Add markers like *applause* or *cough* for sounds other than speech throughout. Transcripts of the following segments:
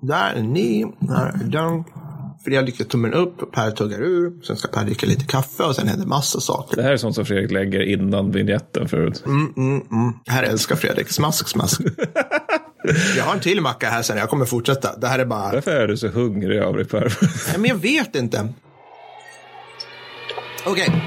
Där är ni. Där är den. Fredrik gör tummen upp, Per tuggar ur. Sen ska Per dricka lite kaffe och sen händer massa saker. Det här är sånt som Fredrik lägger innan vignetten förut. Mm, mm, mm. Det här älskar Fredrik. Smask, smask. *laughs* jag har en till macka här sen. Jag kommer fortsätta. Det här är bara... Varför är du så hungrig av dig Per? Nej, men jag vet inte. Okej.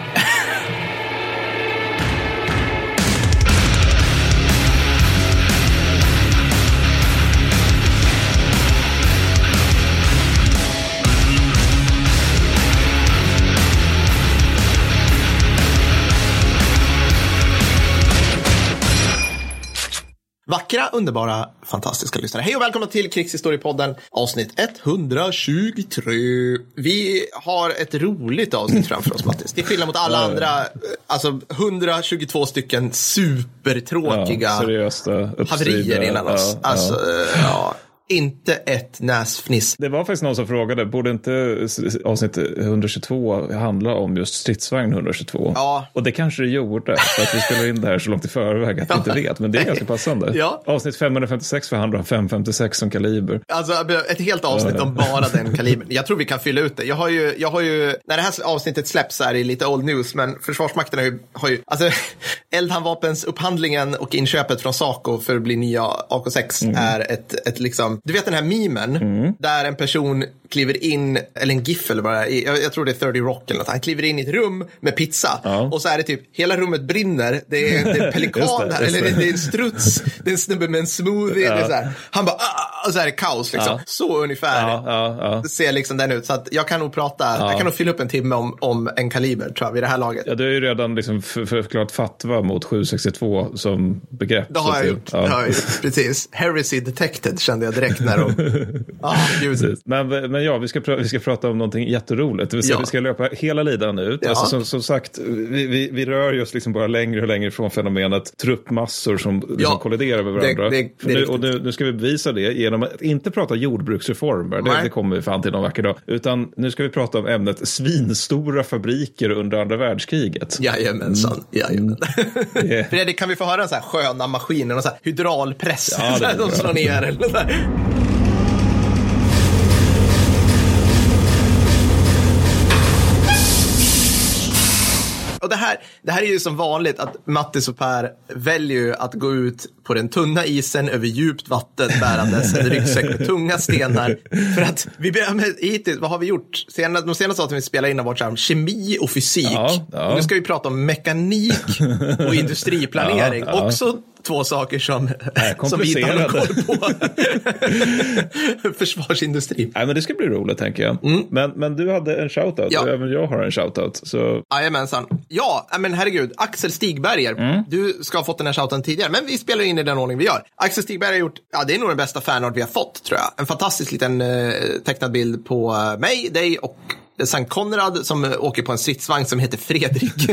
Vackra, underbara, fantastiska lyssnare. Hej och välkomna till Krigshistoriepodden avsnitt 123. Vi har ett roligt avsnitt framför oss, Mattis. Till skillnad mot alla andra, alltså 122 stycken supertråkiga Ja, seriöst, haverier innan oss. Alltså, ja. Inte ett näsfniss. Det var faktiskt någon som frågade, borde inte avsnitt 122 handla om just stridsvagn 122? Ja. Och det kanske det gjorde, för att vi spelar in det här så långt i förväg att vi inte vet, men det är ganska passande. Ja. Avsnitt 556 förhandlar om 556 som kaliber. Alltså ett helt avsnitt om bara den kalibern. Jag tror vi kan fylla ut det. Jag har ju, jag har ju när det här avsnittet släpps är det lite old news, men Försvarsmakten har ju, har ju alltså *laughs* eldhandvapensupphandlingen och inköpet från Saco för att bli nya AK6 är ett, ett liksom, du vet den här memen där en person kliver in, eller en GIF eller vad det är, jag, jag tror det är 30 Rock eller något, han kliver in i ett rum med pizza Ja. och så är det typ, hela rummet brinner, det är, det är en *laughs* pelikan där, eller det, det. är en struts, det är en snubbe med en smoothie, det är så här. han bara, "Ah", och så är det kaos liksom. Ja. Så ungefär Ja, ja, ja. ser liksom den ut. Så att jag kan nog prata, jag kan nog fylla upp en timme om, om en kaliber tror jag vid det här laget. Ja, du har ju redan liksom för- förklarat fatwa mot 762 som begrepp. Det har jag gjort. Ja. Det har jag gjort. Precis. Heresy detected kände jag direkt när de... *laughs* Ah, gud. Men, men ja, vi ska, vi ska prata om någonting jätteroligt. Det vill säga Ja. vi ska löpa hela lidan ut. Ja. Alltså, som, som sagt, vi, vi, vi rör oss liksom bara längre och längre från fenomenet truppmassor som liksom Ja. kolliderar med Det- varandra. det- det är nu, och nu, nu ska vi bevisa det genom att inte prata jordbruksreformer, det, det kommer vi fan till någon vacker dag. Utan nu ska vi prata om ämnet svinstora fabriker under andra världskriget. Jajamensan. Jajamän. Det- *laughs* Fredrik, kan vi få höra en sån här sköna maskin, en sån här hydraulpress Ja, det *laughs* så bra. slår ner eller så här. Och det här, det här är ju som vanligt att Mattis och Per väljer ju att gå ut på den tunna isen över djupt vatten bärandes en ryggsäck med tunga stenar. För att vi be- men hittills, vad har vi gjort? Senast, de senaste avsnitten vi spelar in har varit här, kemi och fysik. Ja, ja. Och nu ska vi prata om mekanik och industriplanering. Ja. Också två saker som, som vi inte har koll på. *laughs* Försvarsindustri. Nej, men det ska bli roligt tänker jag. Men, men du hade en shoutout Mm. Ja. och även jag har en shoutout. Så Jajamensan. Ja, men herregud. Axel Stigberger. Mm. Du ska ha fått den här shouten tidigare, men vi spelar in i den ordning vi gör. Axel Stigberger har gjort, ja det är nog den bästa fanart vi har fått tror jag. En fantastisk liten eh, tecknad bild på eh, mig, dig och Sankt Konrad som eh, åker på en stridsvagn som heter Fredrik. *laughs*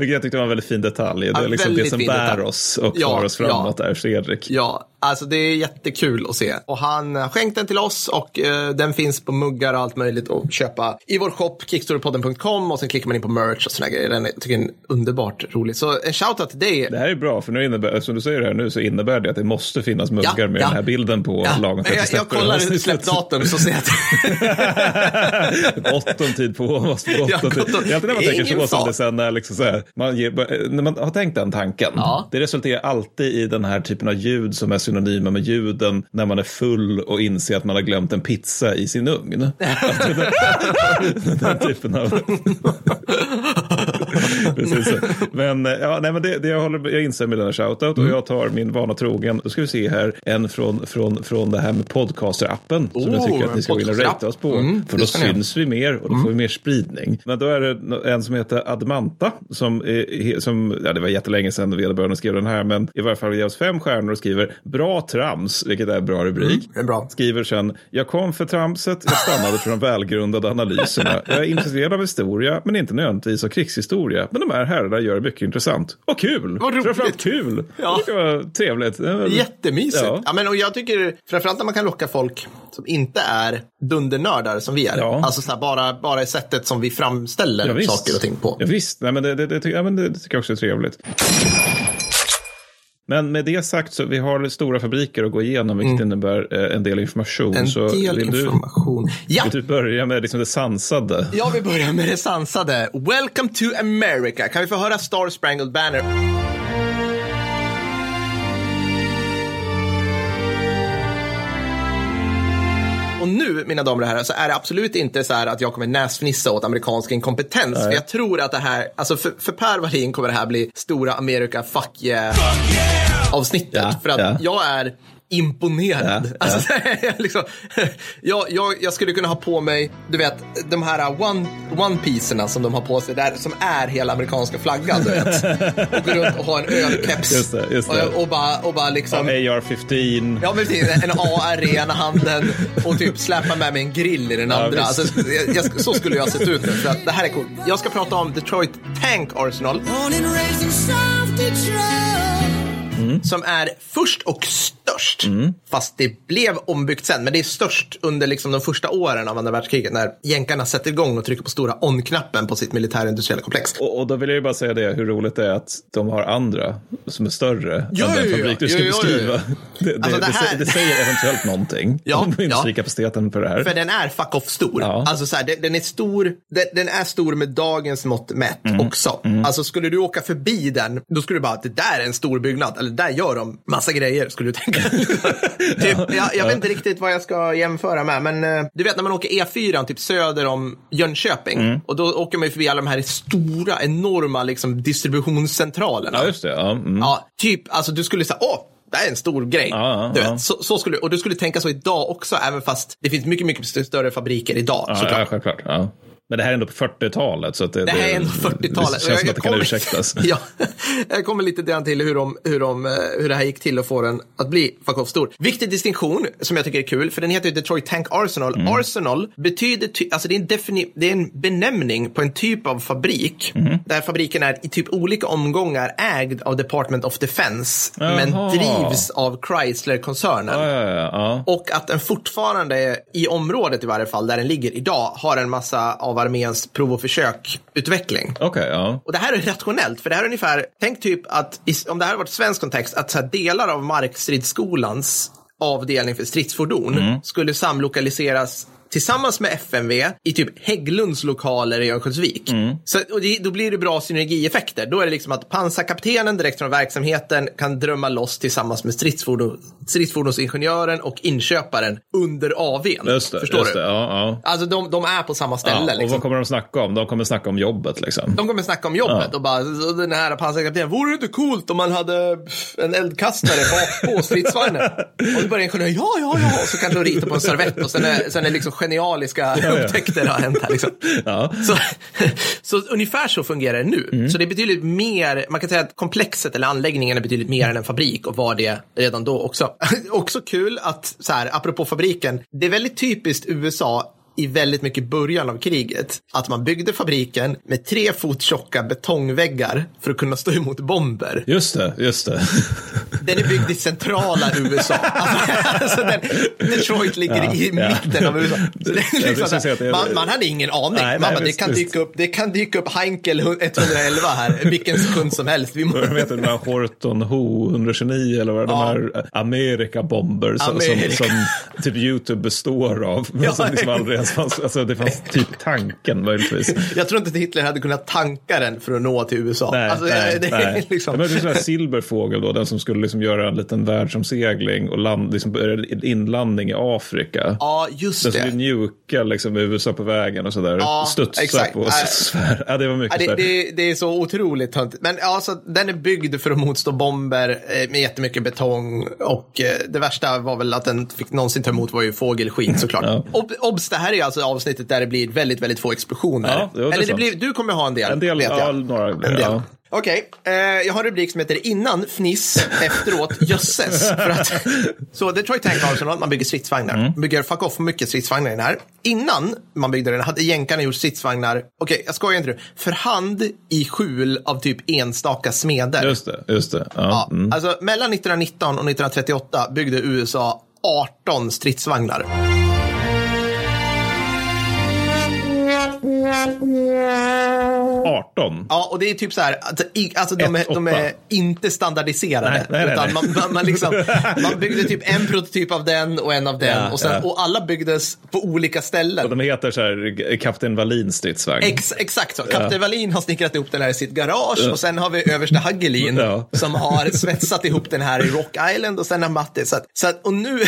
Vilket jag tyckte var en väldigt fin detalj. Det Ja, är liksom det som bär detalj. oss och Ja, oss framåt ja. är Fredrik. Ja, alltså det är jättekul att se. Och han har skänkt den till oss och eh, den finns på muggar och allt möjligt att köpa i vår shop, kickstorypodden.com och sen klickar man in på merch och sådana grejer. Den är, tycker jag är underbart rolig. Så en shoutout till dig. Det här är bra, för nu innebär, som du säger det här nu så innebär det att det måste finnas muggar Ja, med ja. den här bilden på Ja, lagom jag, jag kollar *laughs* släppdatum så ser jag att *laughs* Gott om tid på. Gott Ja, om tid. Det är alltid när man tänker så som det sen är liksom så här, man ger, när man har tänkt den tanken. Ja. Det resulterar alltid i den här typen av ljud som är synonyma med ljuden när man är full och inser att man har glömt en pizza i sin ugn. *laughs* Alltså, den, den typen av... *laughs* Precis. Men, eh, ja, nej, men det, det jag, håller, jag instämmer i den här shoutout Mm. och jag tar min vana trogen. Då ska vi se här en från, från, från det här med podcaster-appen som jag Oh, tycker att ni ska gå in och ratea oss på. Mm, för då syns vi mer och då får vi mer spridning. Men då är det en som heter Admanta som, är, som ja, det var jättelänge sedan vederbörande skrev den här, men i varje fall ger oss fem stjärnor och skriver bra trams, vilket är en bra rubrik. är bra. Skriver sen, jag kom för tramset, jag stannade för de välgrundade analyserna. Jag är intresserad av historia, men inte nödvändigtvis av krigshistoria. Men de här herrarna gör det mycket intressant. Och kul! Vad roligt. Framförallt kul! Ja. Det var trevligt. Jättemysigt. Ja. Ja. men, och jag tycker framförallt när man kan locka folk som inte är dundernördar som vi är. Ja. Alltså så här, bara, bara i sättet som vi framställer Ja, saker och ting på. Ja, visst, Nej, men det, det, det, ja, men det, det tycker jag också är trevligt. Men med det sagt så vi har stora fabriker att gå igenom, vilket innebär eh, en del information. En så del vill du, information. Ja, vill du börja med liksom det sansade? jag vill börja med det sansade. Welcome to America. Kan vi få höra Star Spangled Banner? Och nu, mina damer och herrar, så är det absolut inte så här att jag kommer näsfnissa åt amerikansk inkompetens. För jag tror att det här, alltså för, för Per Wallin kommer det här bli stora America fuck yeah, avsnittet. Ja, för att ja. jag är imponerad. Ja, Alltså, *laughs* liksom, jag, jag, jag skulle kunna ha på mig, du vet, de här one, one pieceerna som de har på sig där, som är hela amerikanska flaggan, du vet. *laughs* Och gå runt och ha en ölkeps. Just det, just det. Och, och, bara, och bara liksom... AR-15. Ja, men precis. En AR i ena handen och typ släpa med mig en grill i den andra. visst. alltså, jag, jag, så skulle jag ha sett ut nu. För att det här är coolt. Jag ska prata om Detroit Tank Arsenal. Born and raised in South Detroit. Mm. som är först och störst. Fast det blev ombyggt sen, men det är störst under liksom de första åren av andra världskriget när jänkarna sätter igång och trycker på stora on-knappen på sitt militärindustriella komplex. Och, och då vill jag ju bara säga det, hur roligt det är att de har andra som är större Ja, än den ja, ja. fabrik du Ja, ska ja, ja, ja. beskriva. Det, Alltså, det det, här- det säger eventuellt någonting Ja, om ja. industrikapaciteten för det här. För den är fuck off stor. Ja. Alltså så här, den, den är stor, den, den är stor med dagens mått mätt Mm. också. Alltså skulle du åka förbi den, då skulle du bara, det där är en stor byggnad, eller där gör de massa grejer, skulle du tänka. Typ, jag, jag vet inte riktigt vad jag ska jämföra med, men eh, du vet när man åker E4 typ söder om Jönköping, Mm. och då åker man ju förbi alla de här stora, enorma liksom, distributionscentralerna. Ja, just det. Ja, mm. Ja, typ, alltså du skulle säga, åh, det är en stor grej. Ja, du ja. vet, så, så skulle, och du skulle tänka så idag också, även fast det finns mycket, mycket st- större fabriker idag. ja, såklart. ja, självklart. Men det här är ändå på 40-talet. Så det, Det här är ändå 40-talet. Det känns som att det kan ursäktas. *laughs* ja, jag kommer lite grann till hur, de, hur, de, eh, hur det här gick till att få den att bli fuck off stor. Viktig distinktion som jag tycker är kul, för den heter ju Detroit Tank Arsenal. Mm. Arsenal betyder, ty- alltså det är, en defini- det är en benämning på en typ av fabrik, Mm. där fabriken är i typ olika omgångar ägd av Department of Defense, men Jaha. drivs av Chrysler-koncernen. Ja, ja, ja. Och att den fortfarande, i området i varje fall, där den ligger idag, har en massa av arméns prov och försök-utveckling. Okej, ja. Och det här är rationellt, för det här är ungefär, tänk typ att, om det här varit svensk kontext, att så delar av Markstridsskolans avdelning för stridsfordon Mm. skulle samlokaliseras tillsammans med FMV i typ Hägglunds lokaler i Örnsköldsvik. Mm. Så, och det, då blir det bra synergieffekter. Då är det liksom att pansarkaptenen direkt från verksamheten kan drömma loss tillsammans med stridsfordon, stridsfordonsingenjören och inköparen under AWn. Just det. Förstår just du? det. Ja, ja. Alltså de, de är på samma ställe. Ja, och liksom. vad kommer de snacka om? De kommer snacka om jobbet liksom. De kommer snacka om jobbet Ja. och bara, så den här pansarkaptenen, vore det inte coolt om man hade en eldkastare bak på stridsvagnen? *laughs* Och då börjar ingenjören, ja, ja, ja, och så kanske de ritar på en servett och sen är, sen är liksom genialiska ja. upptäckter har hänt här liksom. *laughs* Ja. Så, *laughs* så ungefär så fungerar det nu. Mm. Så det är betydligt mer, man kan säga att komplexet eller anläggningen är betydligt mer än en fabrik och var det redan då också. *laughs* också kul att, så här, apropå fabriken, det är väldigt typiskt USA i väldigt mycket början av kriget. Att man byggde fabriken med tre fot tjocka betongväggar för att kunna stå emot bomber. Just det, just det. *laughs* Den är byggd i centrala USA. *laughs* Alltså, alltså den, Detroit ligger Ja, i ja. mitten av USA. *laughs* Det liksom det man, man hade ingen aning. Nej, man nej, bara, det, visst, kan visst. dyka upp, det kan dyka upp Heinkel 111 här vilken sekund som helst. Vi må, Jag vet de här Horton Ho 129 eller vad de här Amerika-bomber som, som, som typ YouTube består av. Men Ja. som liksom aldrig ens fanns, alltså det fanns typ tanken möjligtvis. jag tror inte att Hitler hade kunnat tanka den för att nå till USA. Nej, alltså, nej, det, nej. liksom, men det är sån här silverfågel då, den som skulle liksom göra en liten världsomsegling och land, liksom, inlandning i Afrika. ja, just Den skulle det. njuka liksom USA på vägen och sådär. Ja, Studsa exakt. på svär. Ja, det var mycket Ja, det, det, det är så otroligt töntigt. Men alltså, den är byggd för att motstå bomber eh, med jättemycket betong. Och eh, det värsta var väl att den fick någonsin ta emot var ju fågelskit såklart. Ja. Ob, obs, det här är alltså avsnittet där det blir väldigt, väldigt få explosioner. Ja, det Eller det blir, du kommer ha en del, En del, vet jag. ja, några. En del. Ja. Okej, eh, jag har en rubrik som heter innan fniss, efteråt jösses. *laughs* För att, så Detroit Tank Arsenal, man bygger stridsvagnar. Mm. Man bygger fuck off mycket stridsvagnar i den här. Innan man byggde den hade jänkarna gjort stridsvagnar, okej jag skojar inte nu, för hand i skjul av typ enstaka smeder. Just det, just det. Ja. Ja, Mm. Alltså mellan 1919 och 1938 byggde USA 18 stridsvagnar. 18. Ja, och det är typ så här, alltså, i, alltså de, är, de är inte standardiserade. Nej, nej, nej. Man, man, man, liksom, *laughs* man byggde typ en prototyp av den och en av den. Ja, och, sen, ja. och alla byggdes på olika ställen. Och de heter så här Kapten Wallins stridsvagn. Ex, exakt så. Kapten Wallin har snickrat ihop den här i sitt garage och sen har vi överste Hagelin Ja. som har svetsat ihop den här i Rock Island och sen har Matti. Så att, så att, och nu,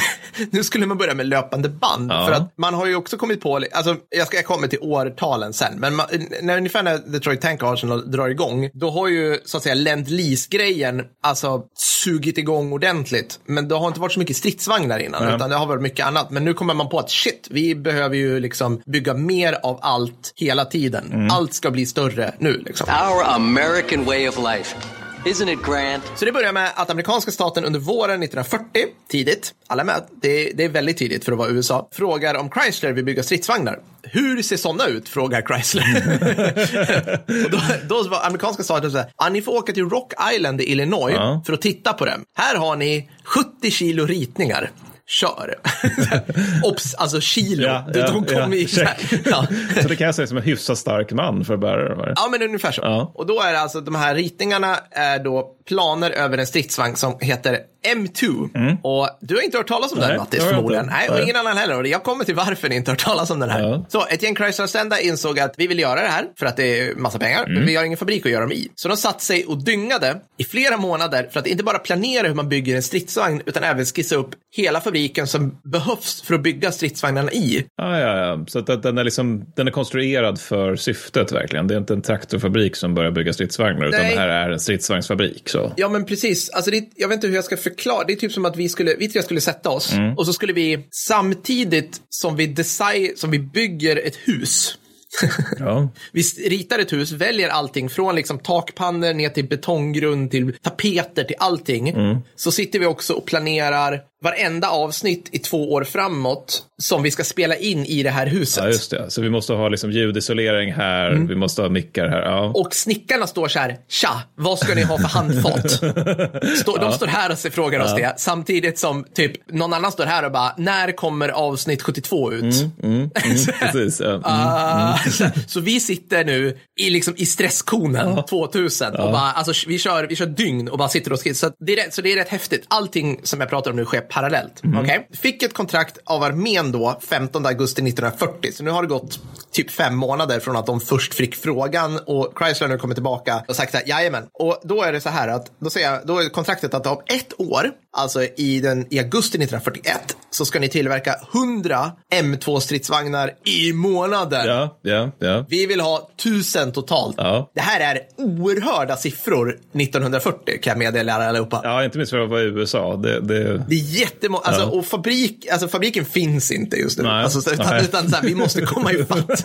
nu skulle man börja med löpande band. Ja. För att man har ju också kommit på, alltså jag, ska, jag kommer till årtalen sen, men man, när, ungefär när Detroit Tank Arsenal drar igång, då har ju så att säga Lend Lease-grejen alltså sugit igång ordentligt. Men det har inte varit så mycket stridsvagnar innan, Nej. utan det har varit mycket annat. Men nu kommer man på att shit, vi behöver ju liksom bygga mer av allt hela tiden. Allt ska bli större nu liksom. Our American way of life. Isn't it grand? Så det börjar med att amerikanska staten under våren 1940, tidigt, alla med, det, det är väldigt tidigt för att vara USA, frågar om Chrysler vill bygga stridsvagnar. Hur ser sådana ut? frågar Chrysler. *laughs* och då, då var amerikanska staten så här, ah, ni får åka till Rock Island i Illinois Ja. för att titta på dem. Här har ni 70 kilo ritningar. Kör. *laughs* Obs, alltså kilo. Ja, de ja, kom ja, i... *laughs* Ja. Så det kan jag säga som en hyfsat stark man för att bära det. va? Ja, men ungefär så. Ja. Och då är det alltså de här ritningarna är då planer över en stridsvagn som heter M2. Och du har inte hört talas om den Nej, Mattis har jag förmodligen. Nej, och ingen annan heller. Och jag kommer till varför ni inte har hört talas om den här. Ja. Så ett gäng Chrysler-anställda insåg att vi vill göra det här för att det är massa pengar, Mm. men vi har ingen fabrik att göra dem i. Så de satt sig och dyngade i flera månader för att inte bara planera hur man bygger en stridsvagn, utan även skissa upp hela fabriken som behövs för att bygga stridsvagnarna i. Ja, ja, ja. Så att den är, liksom, den är konstruerad för syftet verkligen. Det är inte en traktorfabrik som börjar bygga stridsvagnar, utan Nej. det här är en stridsvagnsfabrik. Så. Ja men precis, alltså det, jag vet inte hur jag ska förklara. Det är typ som att vi skulle, vi tre skulle sätta oss och så skulle vi samtidigt som vi design, som vi bygger ett hus. *laughs* Ja. Vi ritar ett hus, väljer allting från liksom takpannor ner till betonggrund till tapeter till allting. Så sitter vi också och planerar varenda avsnitt i två år framåt som vi ska spela in i det här huset. ja, just det. Så vi måste ha liksom ljudisolering här, Mm. vi måste ha mickar här. Ja. Och snickarna står så här, tja, vad ska ni ha för handfat? *laughs* Stå, De står här och frågar oss det, samtidigt som typ någon annan står här och bara, när kommer avsnitt 72 ut? Ja. Så, så vi sitter nu i, liksom, i stresskonen 2000 och bara, alltså, vi, kör, vi kör dygn och bara sitter och skriver. Så, det är, så det är rätt häftigt. Allting som jag pratar om nu sker parallellt. Okej? Fick ett kontrakt av armén då 15 augusti 1940. Så nu har det gått typ fem månader från att de först fick frågan och Chrysler nu kommer tillbaka och sagt så här, jajamän. Och då är det så här att, då säger jag, då är kontraktet att om ett år, alltså i, den, i augusti 1941, så ska ni tillverka 100 M2 stridsvagnar i månaden. Ja, ja, ja. Vi vill ha tusen totalt. Ja. Det här är oerhörda siffror 1940 kan jag meddela allihopa. Ja, inte minst för att vara i USA. Det, det... Det är jättemånga, alltså, och fabrik, alltså fabriken finns inte just nu. Nej. Alltså, så, utan Nej. utan så här, vi måste komma ifatt. *laughs*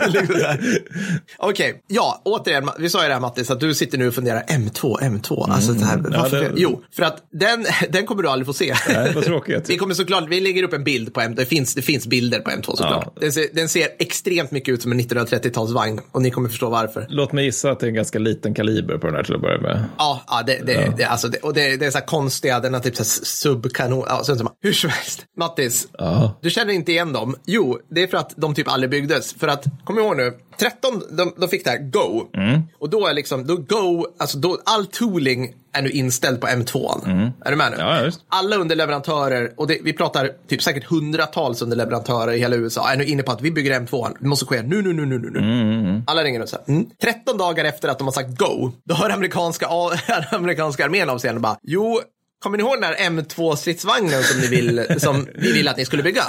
Okej, ja, återigen, vi sa ju det här Mattis, att du sitter nu och funderar M2, M2. Alltså, så här, varför? det- Jo, för att den, *laughs* den kommer du aldrig få se. Nej, vad tråkigt. Vi kommer såklart, vi lägger upp en bild på M2, det finns, det finns bilder på M2 såklart. Ja. Den, ser, den ser extremt mycket ut som en 1930-talsvagn och ni kommer förstå varför. Låt mig gissa att det är en ganska liten kaliber på den här till att börja med. Ja, ja, det, det, Det, alltså, och det, det är så här konstiga, den har typ så här subkanon, ja, hur som helst. Mattis, Ja. du känner inte igen dem? Jo, det är för att de typ aldrig byggdes. För att, kom ihåg nu, 13, de, de fick det här Go. Mm. Och då är liksom, då Go, alltså då, all tooling är nu inställd på M2. Är du med nu? Mm. Ja. Alla underleverantörer, och det, vi pratar typ säkert hundratals underleverantörer i hela USA, är nu inne på att vi bygger M2. Det måste ske nu, nu, nu, nu, nu. nu. Mm, Alla ringer och säger, mm. 13 dagar efter att de har sagt go, då hör amerikanska, *laughs* amerikanska armén av sig och bara, jo, Kommer ni ihåg den här M2-stridsvagnen som, ni vill, *laughs* som vi ville att ni skulle bygga?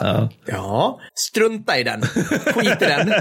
Ja. Strunta i den. Skit i den.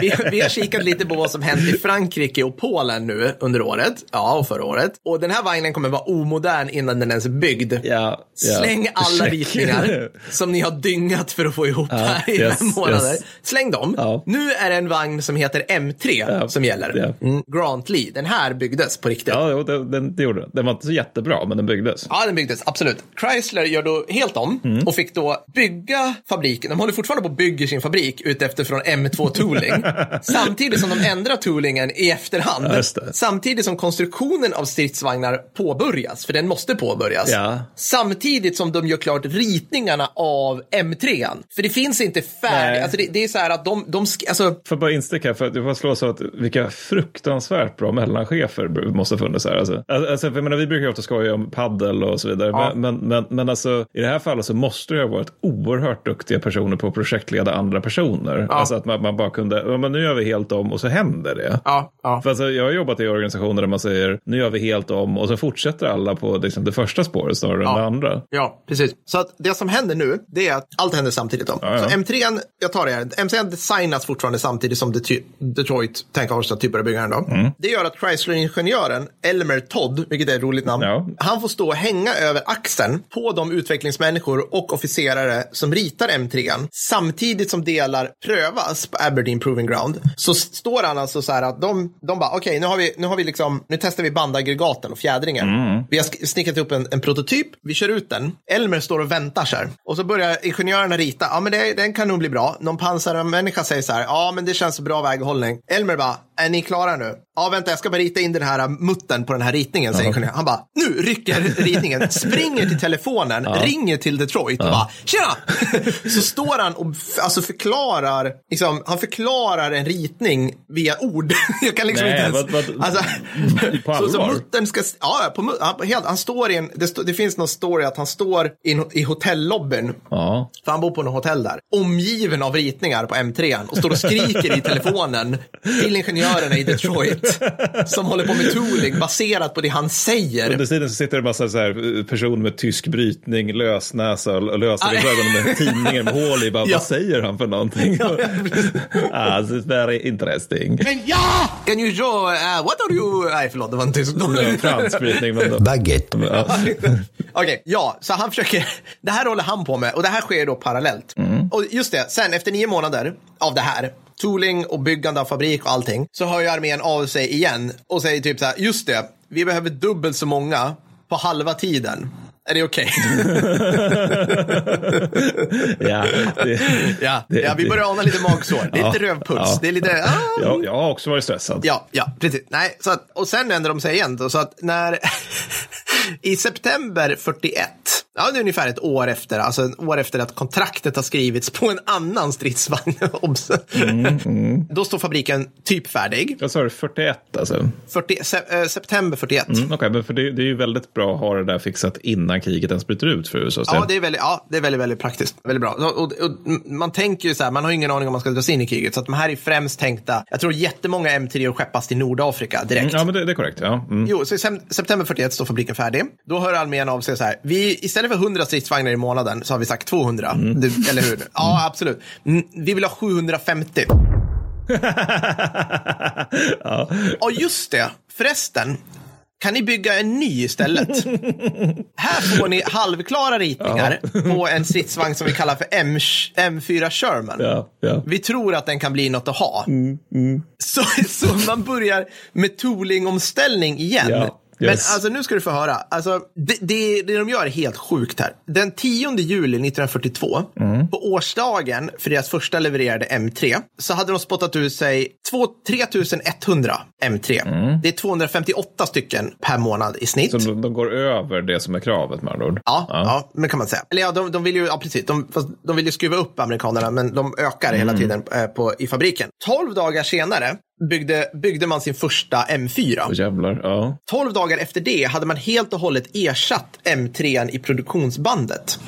Vi, vi har kikat lite på vad som hänt i Frankrike och Polen nu under året. Ja, och förra året. Och den här vagnen kommer vara omodern innan den ens är byggd. Ja, ja. Släng alla Check. ritningar *laughs* som ni har dyngat för att få ihop här i yes, fem månader. yes. Släng dem. Ja. Nu är det en vagn som heter M3 Ja, som gäller. ja. Mm. Grant Lee. Den här byggdes på riktigt. Ja, det, den, det gjorde den. Den var inte så jättebra, men den byggdes. Ja, den den byggdes, absolut. Chrysler gör då helt om Mm. och fick då bygga fabriken. De håller fortfarande på och bygger sin fabrik utefter från M2 Tooling. *laughs* samtidigt som de ändrar toolingen i efterhand. Ja. Samtidigt som konstruktionen av stridsvagnar påbörjas, för den måste påbörjas. Ja. Samtidigt som de gör klart ritningarna av M3. För det finns inte färdigt. Alltså det, det är så här att de, de alltså, Får bara insticka, för att det får slå så att vilka fruktansvärt bra mellanchefer måste ha funnits här. Alltså, alltså, för jag menar, vi brukar ju ofta skoja om paddel och så vidare, Ja. men, men, men, alltså, i det här fallet så måste det ha varit oerhört duktiga personer på att projektleda andra personer. Alltså att man, man bara kunde, ja, men nu gör vi helt om och så händer det. ja, ja. För alltså, jag har jobbat i organisationer där man säger nu gör vi helt om och så fortsätter alla på liksom, det första spåret snarare än Ja. det andra. Ja, precis. Så att det som händer nu, det är att allt händer samtidigt. Då. Ja, ja. Så M3, jag tar det här, M3 designas fortfarande samtidigt som Det- Detroit Tank Arsenal typ börjar bygga den. Då. Mm. Det gör att Chrysler-ingenjören Elmer Todd, vilket är ett roligt namn, Ja. han får stå och hänga över axeln på de utvecklingsmänniskor och officerare som ritar M3 samtidigt som delar prövas på Aberdeen Proving Ground. Så står han alltså så här att de, de bara, okej, nu har vi, nu har vi liksom, nu testar vi bandaggregaten och fjädringen. Vi har snickrat ihop en, en prototyp, vi kör ut den. Elmer står och väntar så här. Och så börjar ingenjörerna rita, ja men det, den kan nog bli bra. Någon pansarmänniska säger så här, ja men det känns bra väghållning. Elmer bara, är ni klara nu? Ja vänta, jag ska bara rita in den här muttern på den här ritningen, säger ingenjören. Han bara, nu rycker ritningen, *laughs* springer till telefonen, ringer till Detroit och bara, tjena! *laughs* så står han och alltså förklarar, liksom, han förklarar en ritning via ord. *laughs* jag kan liksom Nej, inte ens, vad- vad- alltså, på så, så allvar? muttern ska, ja, på, han, helt, han står i en, det, stå, det finns någon story att han står i, i hotellobbyn för han bor på något hotell där. Omgiven av ritningar på M3 och står och skriker i telefonen till ingenjörerna i Detroit. *laughs* Som håller på med tooling baserat på det han säger. Under tiden så sitter det en massa så här, eh, personer med tysk brytning, lösnäsa och lösögon med *laughs* tidningar med hål i. Bara, Ja. Vad säger han för någonting? *laughs* ah, this is very interesting. Can you show, uh, what are you... Nej, förlåt, det var en tysk. Fransk brytning. Men då, Baguette. ja. Okej, ja, så han försöker, det här håller han på med och det här sker då parallellt. Och just det, sen efter nio månader av det här, tooling och byggande av fabrik och allting, så hör ju armén av sig igen och säger typ så här, just det, vi behöver dubbelt så många på halva tiden. Är det okej? *laughs* ja, det, ja, det- ja, vi börjar ana lite magsår. Det är Ja, lite rövpuls. ja. Det är lite... Ah, ja, jag har också varit stressad. Ja, ja, precis. Nej, så att, och sen ändrar de sig igen. Då, så att när *laughs* i september 41, ja det är ungefär ett år efter, alltså ett år efter att kontraktet har skrivits på en annan stridsvagn. *laughs* Obs. Då står fabriken typ färdig. Jag sa det 41 alltså. 40, se, eh, september 41. Mm, Okej, men för det, det är ju väldigt bra att ha det där fixat innan kriget ens bryter ut för USA. Ja, det är väldigt, ja, det är väldigt, väldigt praktiskt. Väldigt bra. Och, och, och, man tänker ju så här, man har ju ingen aning om man ska dras in i kriget. Så att de här är främst tänkta, jag tror jättemånga M3 skeppas till Nordafrika direkt. Ja, men det, det är korrekt. Ja. Mm. Jo, så i september 41 står fabriken färdig. Då hör armén av sig så här. Vi, istället för 100 stridsvagnar i månaden så har vi sagt 200. Mm. Det, eller hur? *laughs* Ja, absolut. Mm, vi vill ha 750. *laughs* ja. Ja, just det. Förresten. Kan ni bygga en ny istället? *laughs* Här får ni halvklara ritningar på en stridsvagn som vi kallar för M- M4 Sherman. Ja, ja. Vi tror att den kan bli något att ha. Mm, Så, så man börjar med toolingomställning igen. Ja, Men yes. alltså nu ska du få höra. Alltså, det, det, det de gör är helt sjukt här. Den 10 juli 1942, Mm. på årsdagen för deras första levererade M3, så hade de spottat ut sig två- 3100 M3. Det är 258 stycken per månad i snitt. Mm. Så de, de går över det som är kravet med andra ord. Ja, ja. men kan man säga. Eller ja, de, de vill ju, ja precis, de, de vill ju skruva upp amerikanerna, men de ökar hela Mm. tiden eh, på, i fabriken. 12 dagar senare byggde, byggde man sin första M4. Åh, jävlar. Ja. 12 dagar efter det hade man helt och hållet ersatt M3 i produktionsbandet.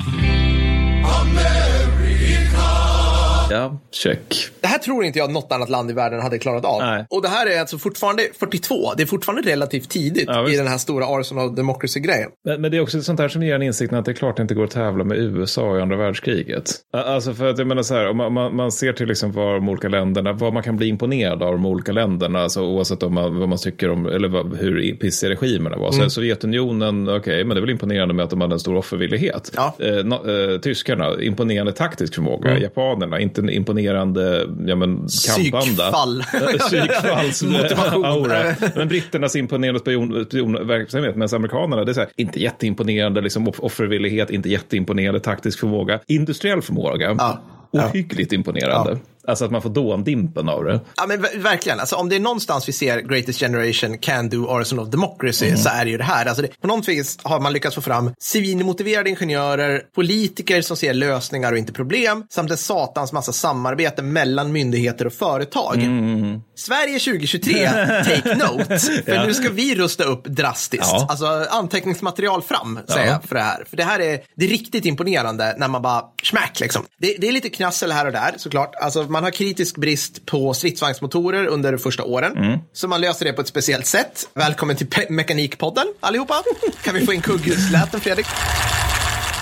Ja, check. Det här tror inte jag något annat land i världen hade klarat av. Nej. Och det här är alltså fortfarande 42. Det är fortfarande relativt tidigt Ja, i den här stora Arsenal Democracy-grejen. Men, men det är också sånt här som ger en insikten att det är klart det inte går att tävla med USA i andra världskriget. Alltså för att jag menar så här, om man, man, man ser till liksom vad de olika länderna, vad man kan bli imponerad av de olika länderna, alltså oavsett om man, vad man tycker om, eller vad, hur pissiga regimerna var. Så Sovjetunionen, okej, men det är väl imponerande med att de hade en stor offervillighet. Ja. Eh, no, eh, tyskarna, imponerande taktisk förmåga. Japanerna, inte en imponerande ja, men, kampanda. Psykfall. *laughs* *laughs* Motivation. aura. Men britternas imponerande spion, spionverksamhet, medan amerikanerna, det är så här, inte jätteimponerande liksom, off- offervillighet, inte jätteimponerande taktisk förmåga. Industriell förmåga, Ja. ohyggligt imponerande. Alltså att man får dåndimpen av det. Ja, men ver- verkligen. Alltså, om det är någonstans vi ser Greatest Generation can do Arsenal of Democracy så är det ju det här. Alltså, det, på något vis har man lyckats få fram civilmotiverade ingenjörer, politiker som ser lösningar och inte problem, samt en satans massa samarbete mellan myndigheter och företag. Sverige 2023, *laughs* take note. För nu ska vi rusta upp drastiskt. Ja. Alltså anteckningsmaterial fram, säger Ja. jag för det här. För det här är, det är riktigt imponerande när man bara smack liksom. Det, det är lite knassel här och där såklart. Alltså man har kritisk brist på stridsvagnsmotorer under de första åren. Mm. Så man löser det på ett speciellt sätt. Välkommen till Pe- Mekanikpodden allihopa. Kan vi få in kugghjulsläten Fredrik?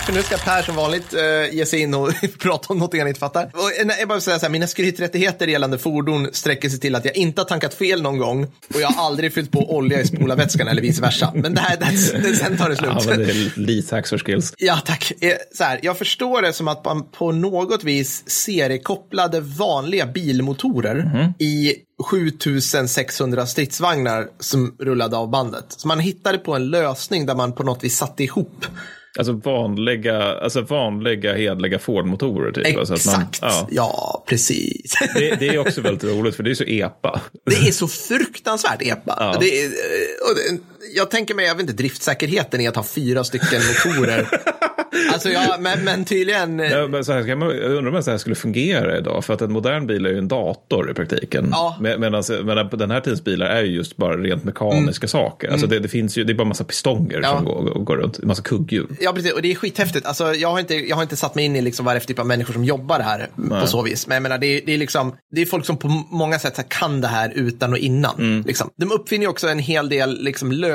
För nu ska Per som vanligt eh, ge sig in och *laughs* prata om något jag inte fattar. Och, eh, jag bara säga så här, mina skryträttigheter gällande fordon sträcker sig till att jag inte har tankat fel någon gång och jag har aldrig fyllt på olja i spolarvätskan eller vice versa. Men det här, *laughs* det, det, sen tar det slut. Ja, men det är lite hacks for skills. Ja, tack. Eh, Så här, jag förstår det som att man på något vis seriekopplade vanliga bilmotorer i 7600 stridsvagnar som rullade av bandet. Så man hittade på en lösning där man på något vis satte ihop. Alltså vanliga, alltså vanliga hedliga Ford-motorer. Typ. Alltså att man, Exakt. ja. ja. precis. det, det är också väldigt roligt för det är så epa. Det är så fruktansvärt epa. Ja. Det är, eh, och det, jag tänker mig, jag vet inte, driftsäkerheten i att ha fyra stycken motorer. *laughs* alltså, ja, men, men tydligen. eh, Ja, men så här, jag undrar om det här skulle fungera idag. För att en modern bil är ju en dator i praktiken. Ja. Med, medan, medan på den här tidens bilar är ju just bara rent mekaniska saker. Alltså det, det finns ju, det är bara massa pistonger Mm. Ja. som går, går runt. Massa kugghjul. Ja, precis. Och det är skithäftigt. Alltså, jag, har inte, jag har inte satt mig in i liksom vad det är för typ av människor som jobbar här på så vis. Men jag menar, det, är, det, är liksom, det är folk som på många sätt kan det här utan och innan. Mm. Liksom. De uppfinner ju också en hel del liksom, lösningar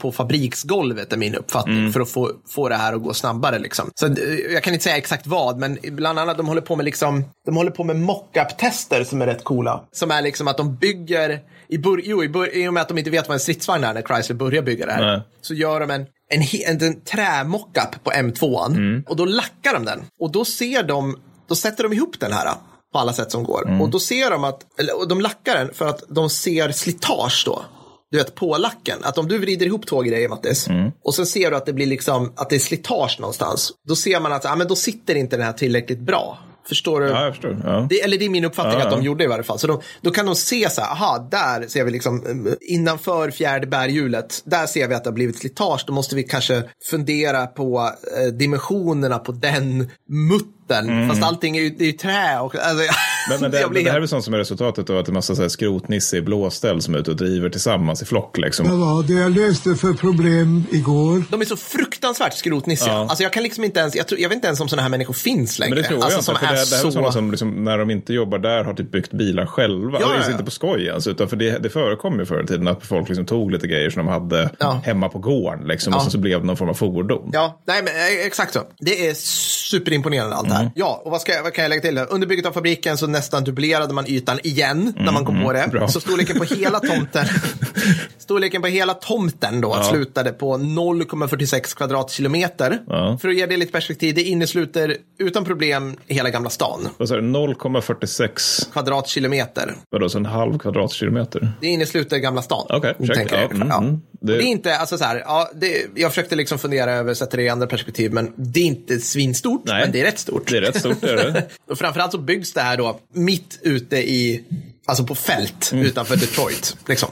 på fabriksgolvet, är min uppfattning, Mm. för att få, få det här att gå snabbare. Liksom. Så, eh, jag kan inte säga exakt vad, men bland annat de håller på med, liksom, de håller på med mock-up-tester som är rätt coola. Som är liksom att de bygger, i, bör, jo, i, bör, i och med att de inte vet vad en stridsvagn är när Chrysler börjar bygga det här, Nej. så gör de en, en, en, en trämockup på M2 och då lackar de den. Och då ser de, då sätter de ihop den här på alla sätt som går. Och då ser de att, eller, och de lackar den för att de ser slitage då. Du vet, på lacken. Att om du vrider ihop två grejer, Mattis, och sen ser du att det blir liksom, att det är slitage någonstans. Då ser man att, ja men då sitter inte den här tillräckligt bra. Förstår du? Ja, jag förstår. Ja. Det, eller det är min uppfattning Ja, att de gjorde i varje fall. Så de, då kan de se så här, aha, där ser vi liksom eh, innanför fjärde bärhjulet, där ser vi att det har blivit slitage. Då måste vi kanske fundera på eh, dimensionerna på den muttern. Fast allting är ju, det är ju trä och alltså, Mm. *laughs* Men, *laughs* men det, blir det här är väl sånt som är resultatet av att det är massa så här skrotnisse i blåställ som är ute och driver tillsammans i flock. Liksom. Vad var det jag löste för problem igår? de är så fruktansvärt skrotnissiga. Ja. Alltså jag kan liksom inte ens, jag, tror, jag vet inte ens om sådana här människor finns längre. Men det tror alltså, jag inte. som För det, är det här är så... sådana som liksom, när de inte jobbar där har typ byggt bilar själva. Ja, det är ja, ja. inte på skoj ens. Utan för det, det förekom ju förr i tiden att folk liksom tog lite grejer som de hade Ja. hemma på gården. Liksom, Ja. Och så, så blev det någon form av fordon. Ja, nej men eh, exakt så. Det är superimponerande allt det Mm. här. Ja, och vad, ska, vad kan jag lägga till? Under bygget av fabriken så nästan dubblerade man ytan igen när man kom på det. Mm, bra. Så storleken på hela tomten *laughs* Storleken på hela tomten då slutade på 0,46 kvadratkilometer. Ja. För att ge det lite perspektiv, det innesluter utan problem hela Gamla stan. Vad sa du? 0,46, Kvadratkilometer. vadå, så en halv kvadratkilometer? Det innesluter Gamla stan. Okej, check. jag. Ja, mm, Ja. mm. Det... Det- är inte, alltså så här, ja, det, jag försökte liksom fundera över, sätta det i andra perspektiv, men det är inte svinstort, Nej. men det är rätt stort. Det är rätt stort, det är det. *laughs* och framförallt så byggs det här då mitt ute i, alltså på fält Mm. utanför Detroit, liksom.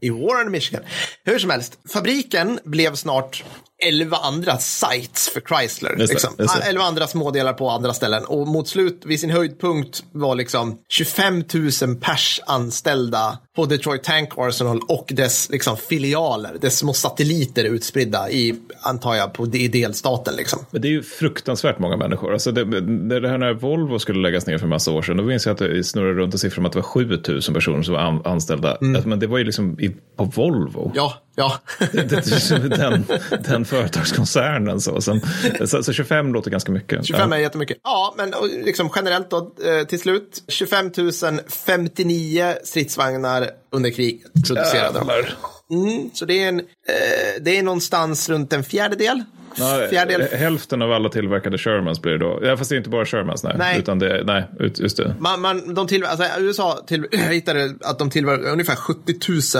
I Warren, Michigan. Hur som helst, fabriken blev snart elva andra sites för Chrysler. Liksom. det. Elva andra smådelar på andra ställen. Och mot slut, vid sin höjdpunkt, var liksom 25 000 pers anställda på Detroit Tank Arsenal och dess liksom, filialer, dess små satelliter utspridda i, antar jag, på, i delstaten. Liksom. Men det är ju fruktansvärt många människor. Alltså det, det, det här när Volvo skulle läggas ner för en massa år sedan, då minns jag att det snurrade runt en siffra om att det var 7000 personer som var an, anställda. Alltså, Men det var ju liksom i, på Volvo. Mm. Ja, ja. Det, det, den, den företagskoncernen. Så, Sen, så, så 25 låter ganska mycket. 25 Ja. är jättemycket. Ja, men och liksom generellt då, eh, till slut, 25 059 stridsvagnar under kriget producerade de. Mm, så det är, en, eh, det är någonstans runt en fjärdedel Ja, fjärdedel. Hälften av alla tillverkade Shermans blir det då. Ja, fast det är inte bara Shermans, nej. Nej. Utan det, nej, just det. Man, man, de tillver- alltså, USA till, *clears throat* hittade att de tillverkar ungefär 70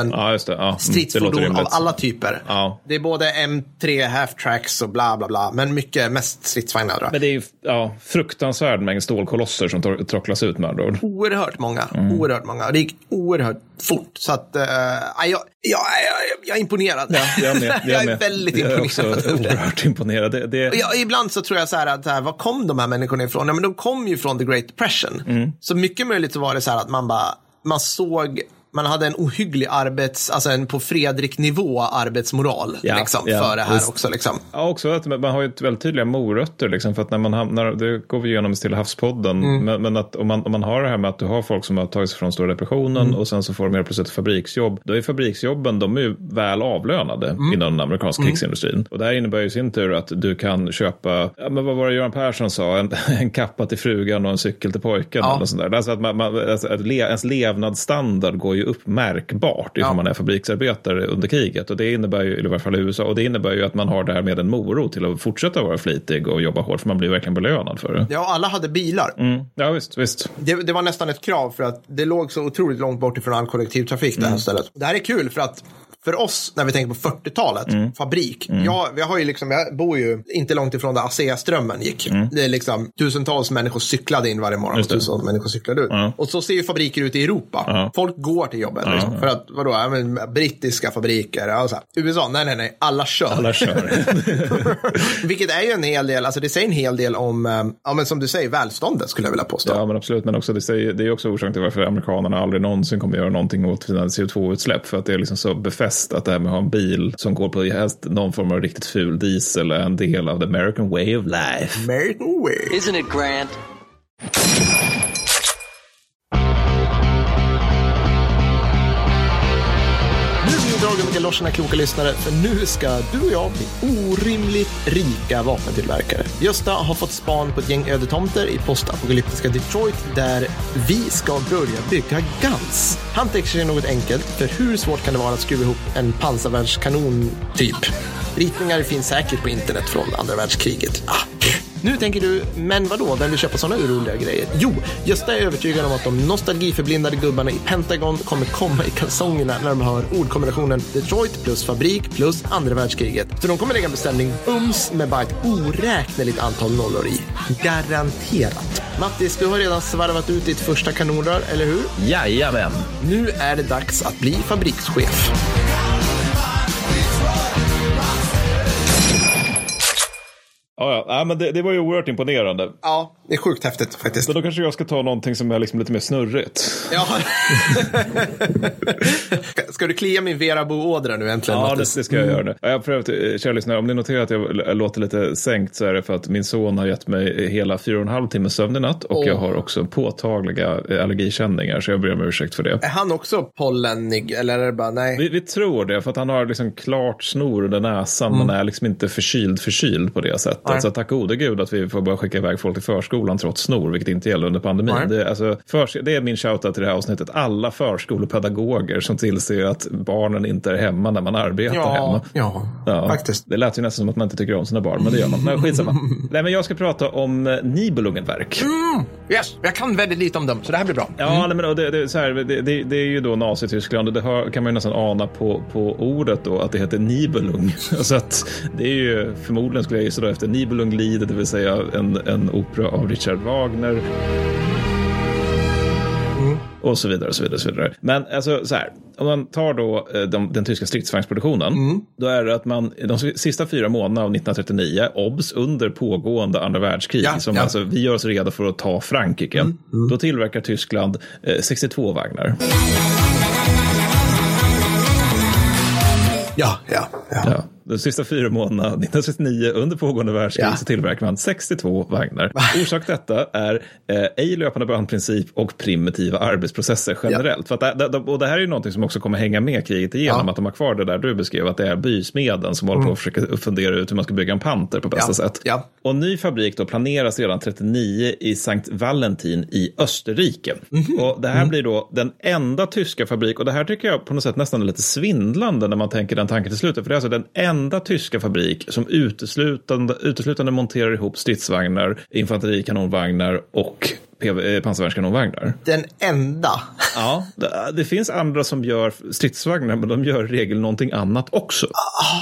000 Ja, just det. Ja, mm, stridsfordon av rimligt. alla typer. Ja. Det är både M3 half-tracks och bla bla bla, men mycket mest stridsvagnar. Då. Men det är ju ja, fruktansvärd mängd stålkolosser som tor- trocklas ut med andra ord. Oerhört många, Mm. oerhört många. Det gick oerhört fort. Så att, uh, jag, jag, jag, jag är imponerad. Jag är, med, *laughs* jag är med. väldigt Jag är imponerad. också oerhört imponerad. Det, det, jag, ibland så tror jag så här att, här, var kom de här människorna ifrån? Ja, men de kom ju från the great depression. Mm. Så mycket möjligt så var det så här att man bara, man såg, man hade en ohygglig arbets, alltså en på Fredrik-nivå arbetsmoral Ja, liksom, ja, för det här visst. också. Liksom. Ja, också att man har ju ett väldigt tydliga morötter, liksom, för att när man hamnar, det går vi igenom i Stilla havspodden, Mm. men, men att om man, om man har det här med att du har folk som har tagit sig från stora depressionen Mm. och sen så får de helt plötsligt ett fabriksjobb, då är fabriksjobben, de är ju väl avlönade Mm. inom den amerikanska krigsindustrin. Och det här innebär ju i sin tur att du kan köpa, ja, men vad var det Göran Persson sa, en, *laughs* en kappa till frugan och en cykel till pojken. Ja. Eller sånt där. Alltså att man, man, alltså att le, ens levnadsstandard går ju upp märkbart ifall Ja. man är fabriksarbetare under kriget. Och det innebär ju, i alla fall i USA, och det innebär ju att man har därmed en morot till att fortsätta vara flitig och jobba hårt, för man blir verkligen belönad för det. Ja, alla hade bilar. Mm. Ja, visst, visst. Det, det var nästan ett krav för att det låg så otroligt långt bort ifrån all kollektivtrafik det här stället. Det här är kul för att för oss, när vi tänker på 40-talet, fabrik. Jag, vi har ju liksom, jag bor ju inte långt ifrån där ASEA-strömmen gick. Det är liksom tusentals människor cyklade in varje morgon tusentals människor cyklade ut. Och så ser ju fabriker ut i Europa. Ja. Folk går till jobbet. Liksom, För att, vadå, ja, men, brittiska fabriker. Ja, så här. USA, nej, nej, nej, alla kör. Alla kör. *laughs* Vilket är ju en hel del, alltså det säger en hel del om, eh, ja men som du säger, välståndet skulle jag vilja påstå. Ja, men absolut. Men också, det, säger, det är också orsaken till varför amerikanerna aldrig någonsin kommer göra någonting åt sina CO2-utsläpp. För att det är liksom så befäst att det här med att ha en bil som går på helst någon form av riktigt ful diesel är en del av the American way of life. American way. Isn't it grand? Galoscherna kloka lyssnare, för nu ska du och jag bli orimligt rika vapentillverkare. Gösta har fått span på ett gäng ödetomter i postapokalyptiska Detroit där vi ska börja bygga Guns. Han tänker sig något enkelt, för hur svårt kan det vara att skruva ihop en pansarvärnskanon typ? Ritningar finns säkert på internet från andra världskriget. Ah. Nu tänker du, men vadå, vem vill köpa sådana roliga grejer? Jo, Gösta är övertygad om att de nostalgiförblindade gubbarna i Pentagon kommer komma i kalsongerna när de hör ordkombinationen Detroit plus fabrik plus andra världskriget. Så de kommer lägga en beställning bums med bara ett oräkneligt antal nollor i. Garanterat. Mattis, du har redan svarvat ut ditt första kanonrör, eller hur? Jajamän. Nu är det dags att bli fabrikschef. Ja, ja. ja men det, det var ju oerhört imponerande. Ja, det är sjukt häftigt faktiskt. Så då kanske jag ska ta någonting som är liksom lite mer snurrigt. Ja. *laughs* Ska du klia min Vera Bo-ådra nu äntligen, Ja, det, det ska jag göra. Nu. Ja, Jag prövat, eh, kära lyssnare, om ni noterar att jag låter lite sänkt så är det för att min son har gett mig hela fyra och en halv timme sömn i natt och Åh. jag har också påtagliga eh, allergikänningar så jag ber om ursäkt för det. Är han också pollenig, eller är det bara nej? Vi, vi tror det, för att han har liksom klart snor under näsan men är liksom inte förkyld förkyld på det sättet. Nej. Så tack gode gud att vi får bara skicka iväg folk till förskolan trots snor, vilket inte gäller under pandemin. Nej. Det, är alltså, förs- det är min shoutout till det här avsnittet. Alla förskolepedagoger som tillser att barnen inte är hemma när man arbetar hemma. ja, Ja, faktiskt. Det lät ju nästan som att man inte tycker om sina barn, men det gör man. Men skitsamma. *laughs* Nej, men jag ska prata om eh, Nibelungenverk. Yes, jag kan väldigt lite om dem, så det här blir bra. Ja, nej, men det, det, är så här, det, det, det är ju då Nazityskland och det har, kan man ju nästan ana på, på ordet då att det heter Nibelung. *laughs* Så att det är ju förmodligen skulle jag gissa då efter Nibelunglied, det vill säga en, en opera av Richard Wagner. Och så vidare och så vidare. Och så vidare. Men alltså så här, om man tar då eh, de, den tyska stridsvagnsproduktionen, då är det att man de sista fyra månaderna av 1939, obs, under pågående andra världskrig, Ja, som ja. alltså vi gör oss redo för att ta Frankrike, då tillverkar Tyskland eh, 62 vagnar. Ja, ja, ja. Ja. De sista fyra månaderna, *laughs* 1939, under pågående världskrig, Ja. så tillverkar man 62 vagnar. Orsak till detta är eh, ej löpande bandprincip och primitiva arbetsprocesser generellt. För att det, det, och det här är ju någonting som också kommer hänga med kriget igenom, Ja. Mm. att de har kvar det där du beskrev, att det är bysmeden som håller på att försöka fundera ut hur man ska bygga en panter på bästa Ja. sätt. Ja. Och ny fabrik då planeras redan 39 i Sankt Valentin i Österrike. Mhm. Och det här blir då den enda tyska fabrik, och det här tycker jag på något sätt nästan är lite svindlande när man tänker den tanken till slutet, för det är alltså den enda tyska fabrik som uteslutande, uteslutande monterar ihop stridsvagnar, infanterikanonvagnar och eh, pansarvärnskanonvagnar. Den enda. Ja, det, det finns andra som gör stridsvagnar, men de gör i regel någonting annat också.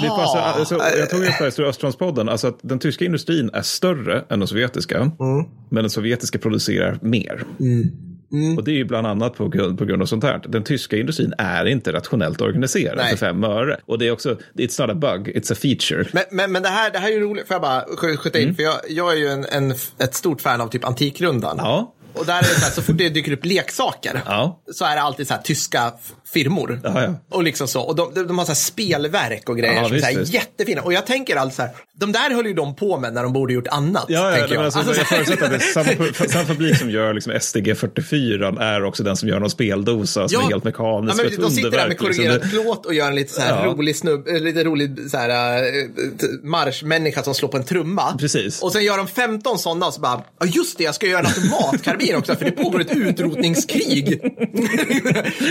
Det passar, alltså, jag tog upp det här i Östfrontspodden, alltså att den tyska industrin är större än den sovjetiska, men den sovjetiska producerar mer. Och det är ju bland annat på grund, på grund av sånt här. Den tyska industrin är inte rationellt organiserad Nej. för fem öre. Och det är också, it's not a bug, it's a feature. Men, men, men det, här, det här är ju roligt, får jag bara sk- skjuta in? För jag, jag är ju en, en, ett stort fan av typ Antikrundan. Ja, Och där är det så här, så fort det dyker upp leksaker Ja. så är det alltid så här tyska firmor. Ja, ja. Och liksom så. Och de, de, har så spelverk och grejer som är visst, så här visst. jättefina. Och jag tänker alltid så här, de där höll ju de på med när de borde gjort annat. Ja, ja jag. alltså, Alltså, jag så förutsätter att det är *laughs* samma, samma fabrik som gör liksom STG 44 är också den som gör någon speldosa som är helt mekanisk. Ja, men de sitter där med liksom. korrigerad Det- plåt och gör en lite så här rolig snubb, eh, lite rolig så här, eh, marschmänniska som slår på en trumma. Precis. Och sen gör de 15 sådana och så bara, ja just det, jag ska göra en automatkarbin också för det pågår ett utrotningskrig. *laughs*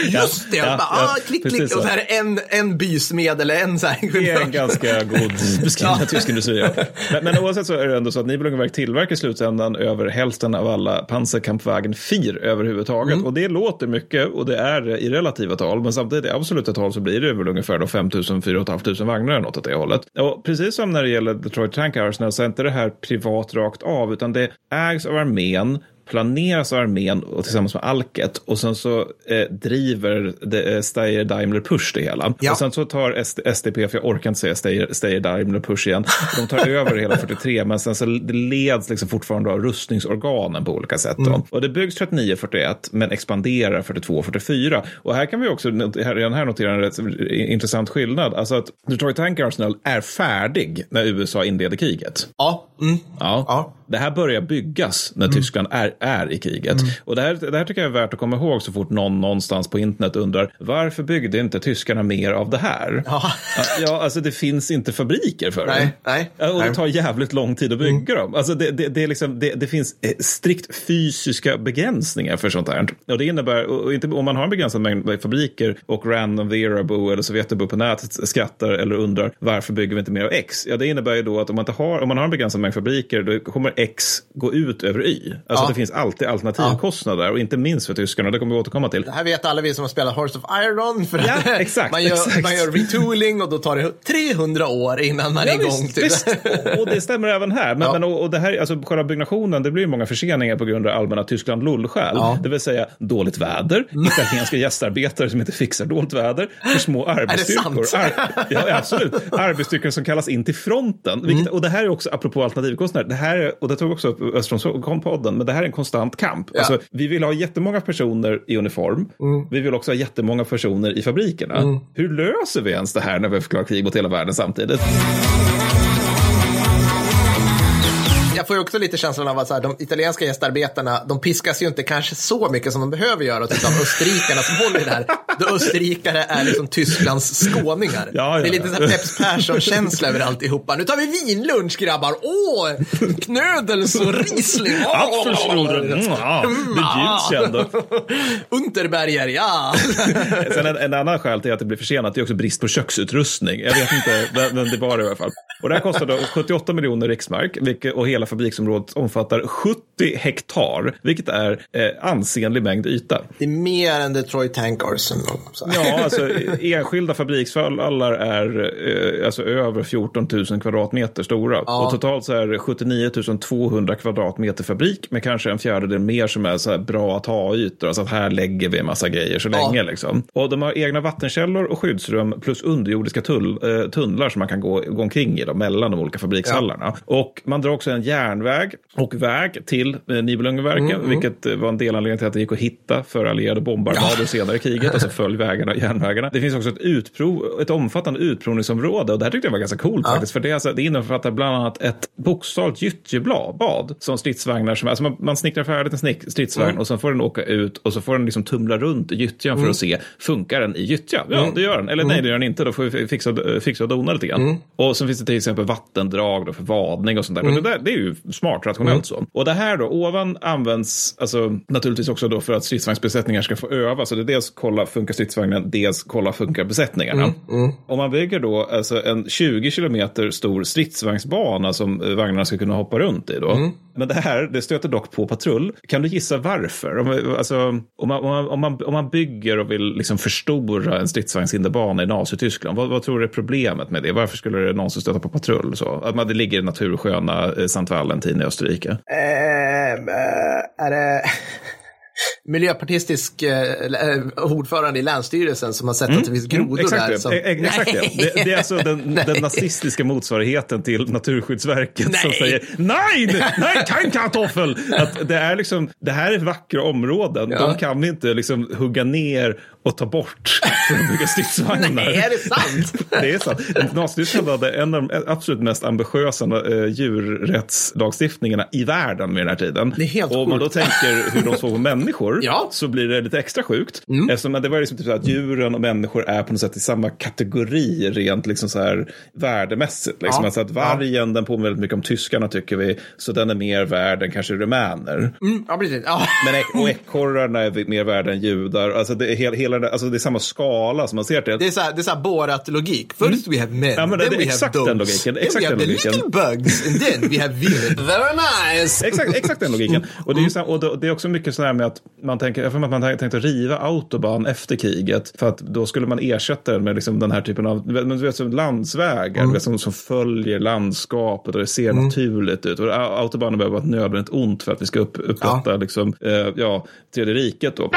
just det, Ja, bara, ja, ah, klick, klick. Och så här är en, en bysmed eller en så här. Det är en ganska god beskrivning av Ja. tysk industri. *laughs* Men, men oavsett så är det ändå så att Nibelungenwerk tillverkar i slutändan över hälften av alla Panzerkampfwagen 4 överhuvudtaget. Mm. Och det låter mycket och det är i relativa tal. Men samtidigt i absoluta tal så blir det väl ungefär då 5 000, 4 500 vagnar eller något åt det hållet. Och precis som när det gäller Detroit Tank Arsenal så är inte det här privat rakt av utan det ägs av armén planeras av armén och tillsammans med Alket och sen så eh, driver eh, Steyr Daimler Push det hela. Ja. Och sen så tar SD, SDP, för jag orkar inte säga Steyr Daimler Push igen, de tar *laughs* över hela 43 men sen så leds liksom fortfarande av rustningsorganen på olika sätt. Då. Och det byggs 39-41 men expanderar 42-44. Och här kan vi också redan här notera en rätt intressant skillnad. Alltså att Detroit Tank Arsenal är färdig när USA inleder kriget. Ja, mm. Ja. Ja. Det här börjar byggas när Tyskland är, är i kriget. Och det här, det här tycker jag är värt att komma ihåg så fort någon någonstans på internet undrar varför byggde inte tyskarna mer av det här? Ja. Ja, alltså det finns inte fabriker för Nej, det. nej, Och det. Mm. tar jävligt lång tid att bygga dem. Alltså det, det, det, är liksom, det, det finns eh, strikt fysiska begränsningar för sånt här. Och det innebär, och inte, om man har en begränsad mängd fabriker och Random Verabo eller Sovjetabo på nätet skrattar eller undrar varför bygger vi inte mer av X? Ja, det innebär ju då att om man, inte har, om man har en begränsad mängd fabriker då kommer X gå ut över Y. Alltså Ja. det finns alltid alternativkostnader och inte minst för tyskarna, det kommer vi återkomma till. Det här vet alla vi som har spelat Horse of Iron. För Ja, *laughs* exakt, man, gör, exakt. man gör retooling och då tar det 300 år innan man är Ja, igång. visst, visst. Och, och det stämmer även här. Men, Ja. men, och, och det här, alltså, själva byggnationen, det blir många förseningar på grund av allmänna Tyskland lullskäl. Ja. Mm. Det vill säga dåligt väder, italienska gästarbetare som inte fixar dåligt väder, för små arbetsstyrkor. sant? ja, absolut. Arbetsstyrkor som kallas in till fronten. Vilket, Mm. Och det här är också, apropå alternativkostnader, det här är, och det tog också upp Östronspodden, men det här är en konstant kamp. Ja. Alltså, vi vill ha jättemånga personer i uniform. Mm. Vi vill också ha jättemånga personer i fabrikerna. Hur löser vi ens det här när vi förklarar krig mot hela världen samtidigt? Jag får ju också lite känslan av att så här, de italienska gästarbetarna, de piskas ju inte kanske så mycket som de behöver göra typ av österrikarna som håller i det här. Då österrikare är liksom Tysklands skåningar. Ja, ja, det är lite så här Peps Persson-känsla över alltihopa. Nu tar vi vinlunch grabbar. Åh, knödels och riesling. Apfelstrudel, mm, ja, det bjuds ju ändå. Unterberger, ja. *laughs* Sen en, en annan skäl till att det blir försenat det är också brist på köksutrustning. Jag vet inte, men, det var det i alla fall. Och det här kostar då 78 miljoner riksmark och hela fabriksområdet omfattar 70 hektar, vilket är eh, ansenlig mängd yta. Det är mer än Detroit Tank Arsenal. Ja, alltså enskilda fabriksvallar är eh, alltså över 14 000 kvadratmeter stora. Och totalt så är det 79 200 kvadratmeter fabrik med kanske en fjärdedel mer som är så här bra att ha-ytor. Alltså att här lägger vi en massa grejer så länge. Liksom. Och de har egna vattenkällor och skyddsrum plus underjordiska tull, eh, tunnlar som man kan gå, gå omkring i då, mellan de olika fabrikshallarna. Och man drar också en järnväg och väg till eh, Nibelungenverken, vilket eh, var en delanledning till att det gick att hitta för allierade bombarmader senare i kriget. Och så följ vägarna och järnvägarna. Det finns också ett, utprov, ett omfattande utprovningsområde och det här tyckte jag var ganska coolt faktiskt. För det, alltså, det innefattar bland annat ett bokstavligt gyttjeblad som stridsvagnar, som, alltså man, man snickrar färdigt en snick, stridsvagn och sen får den åka ut och så får den liksom tumla runt i gyttjan för att se, funkar den i gyttjan? Ja, det gör den. Eller nej, det gör den inte. Då får vi fixa, fixa och dona lite grann. Och sen finns det till exempel vattendrag för vadning och sånt där. Och det, där det är ju smart, rationellt så. Och det här då, ovan används alltså, naturligtvis också då för att stridsvagnsbesättningar ska få öva. Så det är dels kolla, funkar stridsvagnen, dels kolla, funkar besättningarna. Om man bygger då alltså en 20 kilometer stor stridsvagnsbana som eh, vagnarna ska kunna hoppa runt i då. Men det här, det stöter dock på patrull. Kan du gissa varför? Om, alltså, om, man, om, man, om, man, om man bygger och vill liksom förstora en stridsvagnshinderbana i Nazityskland, vad, vad tror du är problemet med det? Varför skulle det någonsin stöta på patrull? Så? Att man, det ligger i natursköna eh, Sankt Valentin i Österrike. Äh, är det *laughs* miljöpartistisk eh, ordförande i Länsstyrelsen som har sett att det finns grodor Exakt, där? det. Som... E- e- exakt det. det. Det är alltså den, *laughs* den nazistiska motsvarigheten till Naturskyddsverket som Nej. säger nej, nej, kein kartoffel. Att det, är liksom, det här är vackra områden. Ja. De kan vi inte liksom hugga ner och ta bort för att bygga stridsvagnar. Nej, är det sant? *laughs* Det är sant. Nazityskland hade en av de absolut mest ambitiösa eh, djurrättslagstiftningarna i världen med den här tiden. Det är helt och om man då tänker hur de såg på människor Ja. Mm. så blir det lite extra sjukt. Eftersom det var liksom typ så att djuren och människor är på något sätt i samma kategori rent liksom så här värdemässigt. Liksom. Ja. Alltså att vargen den påminner väldigt mycket om tyskarna tycker vi, så den är mer värd än kanske rumäner. Mm, ja, precis. Ja. Men och ekorrarna är mer värda än judar. Alltså det, är hela, hela, alltså det är samma skala som man ser till. Det är så här, det är så här Borat-logik. First we have men, Ja, men then det we exakt have den dogs, logiken, then exakt we have den the logiken. little bugs, and then we have women. *laughs* Very nice! Exakt, exakt den logiken. *laughs* Och det är, ju så, och det, är också mycket sådär med att man tänker, får att man har tänkt att riva autobahn efter kriget. För att då skulle man ersätta den med liksom den här typen av men du vet, som landsvägar vet, som, som följer landskapet och det ser naturligt ut. Och au- autobahnen behöver vara ett nödvändigt ont för att vi ska upp, upprätta liksom, eh, ja, tredje riket. Då.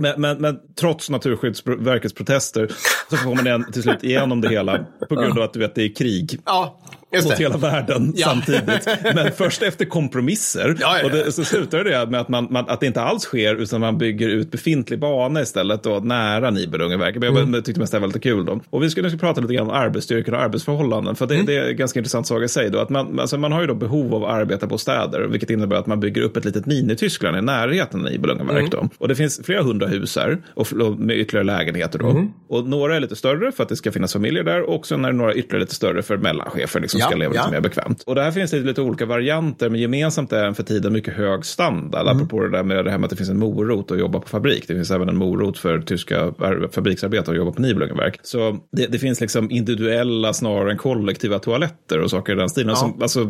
Men, men, men trots Naturskyddsverkets protester så får man till slut igenom det hela på grund av att du vet, det är krig Ja, just mot det. hela världen Ja. samtidigt. Men först efter kompromisser. Ja, ja, Och det, så slutar det med att, man, man, att det inte alls sker utan man bygger ut befintlig bana istället då, nära Nibelungenverket. Men Mm. jag jag tyckte mest det var lite kul. Då. Och vi skulle nu prata lite grann om arbetsstyrkan och arbetsförhållanden. För det, Mm. det är en ganska intressant sak i sig. Då, att man, alltså man har ju då behov av arbetarbostäder, vilket innebär att man bygger upp ett litet mini-Tyskland i närheten av Nibelungenverk. Mm. Då. Och det finns flera hundra hus här och fl- med ytterligare lägenheter. Då. Mm. Och några är lite större för att det ska finnas familjer där och sen är det några ytterligare lite större för mellanchefer liksom, Ja, ska leva ja. lite mer bekvämt. Och det här finns lite, lite olika varianter, men gemensamt är en för tiden mycket hög standard. Mm. Apropå det där med det här med att det finns en morot att jobba på fabrik. Det finns även en morot för tyska ar- fabriksarbetare att jobba på Nibelungenverk. Så det, det finns liksom individuella snarare än kollektiva toaletter och saker i den stilen som alltså,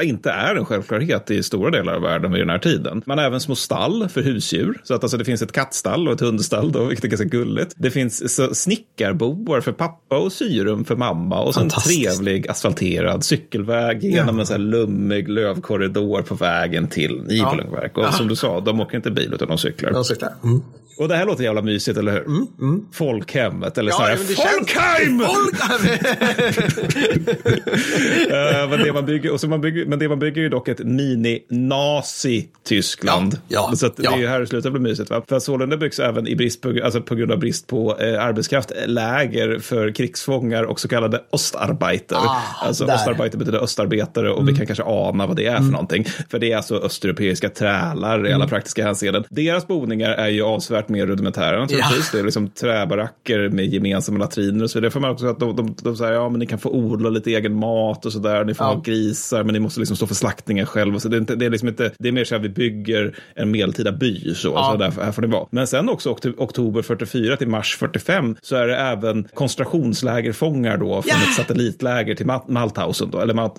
äh, inte är en självklarhet i stora delar av världen vid den här tiden. Man har även små stall för husdjur. Så att alltså, det finns ett kattstall och ett hundstall, då, vilket är ganska gulligt. Det finns så, snickarboar för pappa och syrum för mamma och så en trevlig asfalterad cykelväg genom Ja. en så här lummig lövkorridor på vägen till Nibelungenverk. Och som du sa, de åker inte bil utan de cyklar. De cyklar. Mm. Och det här låter jävla mysigt, eller hur? Folkhemmet, eller så här, men det känns- Folkheim! Folk- *laughs* men, det man bygger, och så man bygger, men det man bygger är ju dock ett mini-nazi-Tyskland. Ja, ja, så att ja. det är ju här det slutar bli mysigt. Va? För att sålunda byggs även i brist på, alltså på grund av brist på eh, arbetskraft läger för krigsfångar och så kallade Ostarbeiter. Ah, alltså där. Mm. Ostarbeiter betyder östarbetare och vi kan kanske ana vad det är för någonting. För det är alltså östeuropeiska trälar i Mm. alla praktiska hänseenden. Deras boningar är ju avsevärt mer rudimentära naturligtvis. Det är liksom träbaracker med gemensamma latriner och så vidare. För man också att de, de, de säger ja men ni kan få odla lite egen mat och sådär. Ni får Ja. ha grisar men ni måste liksom stå för slaktningen själv. Så det, är inte, det, är liksom inte, det är mer så här vi bygger en medeltida by. Så, Ja. så därför, här får ni vara. Men sen också okto- oktober 44 till mars 45 så är det även koncentrationslägerfångar då från Ja. ett satellitläger till Ma- Mauthausen. Då, eller Maut-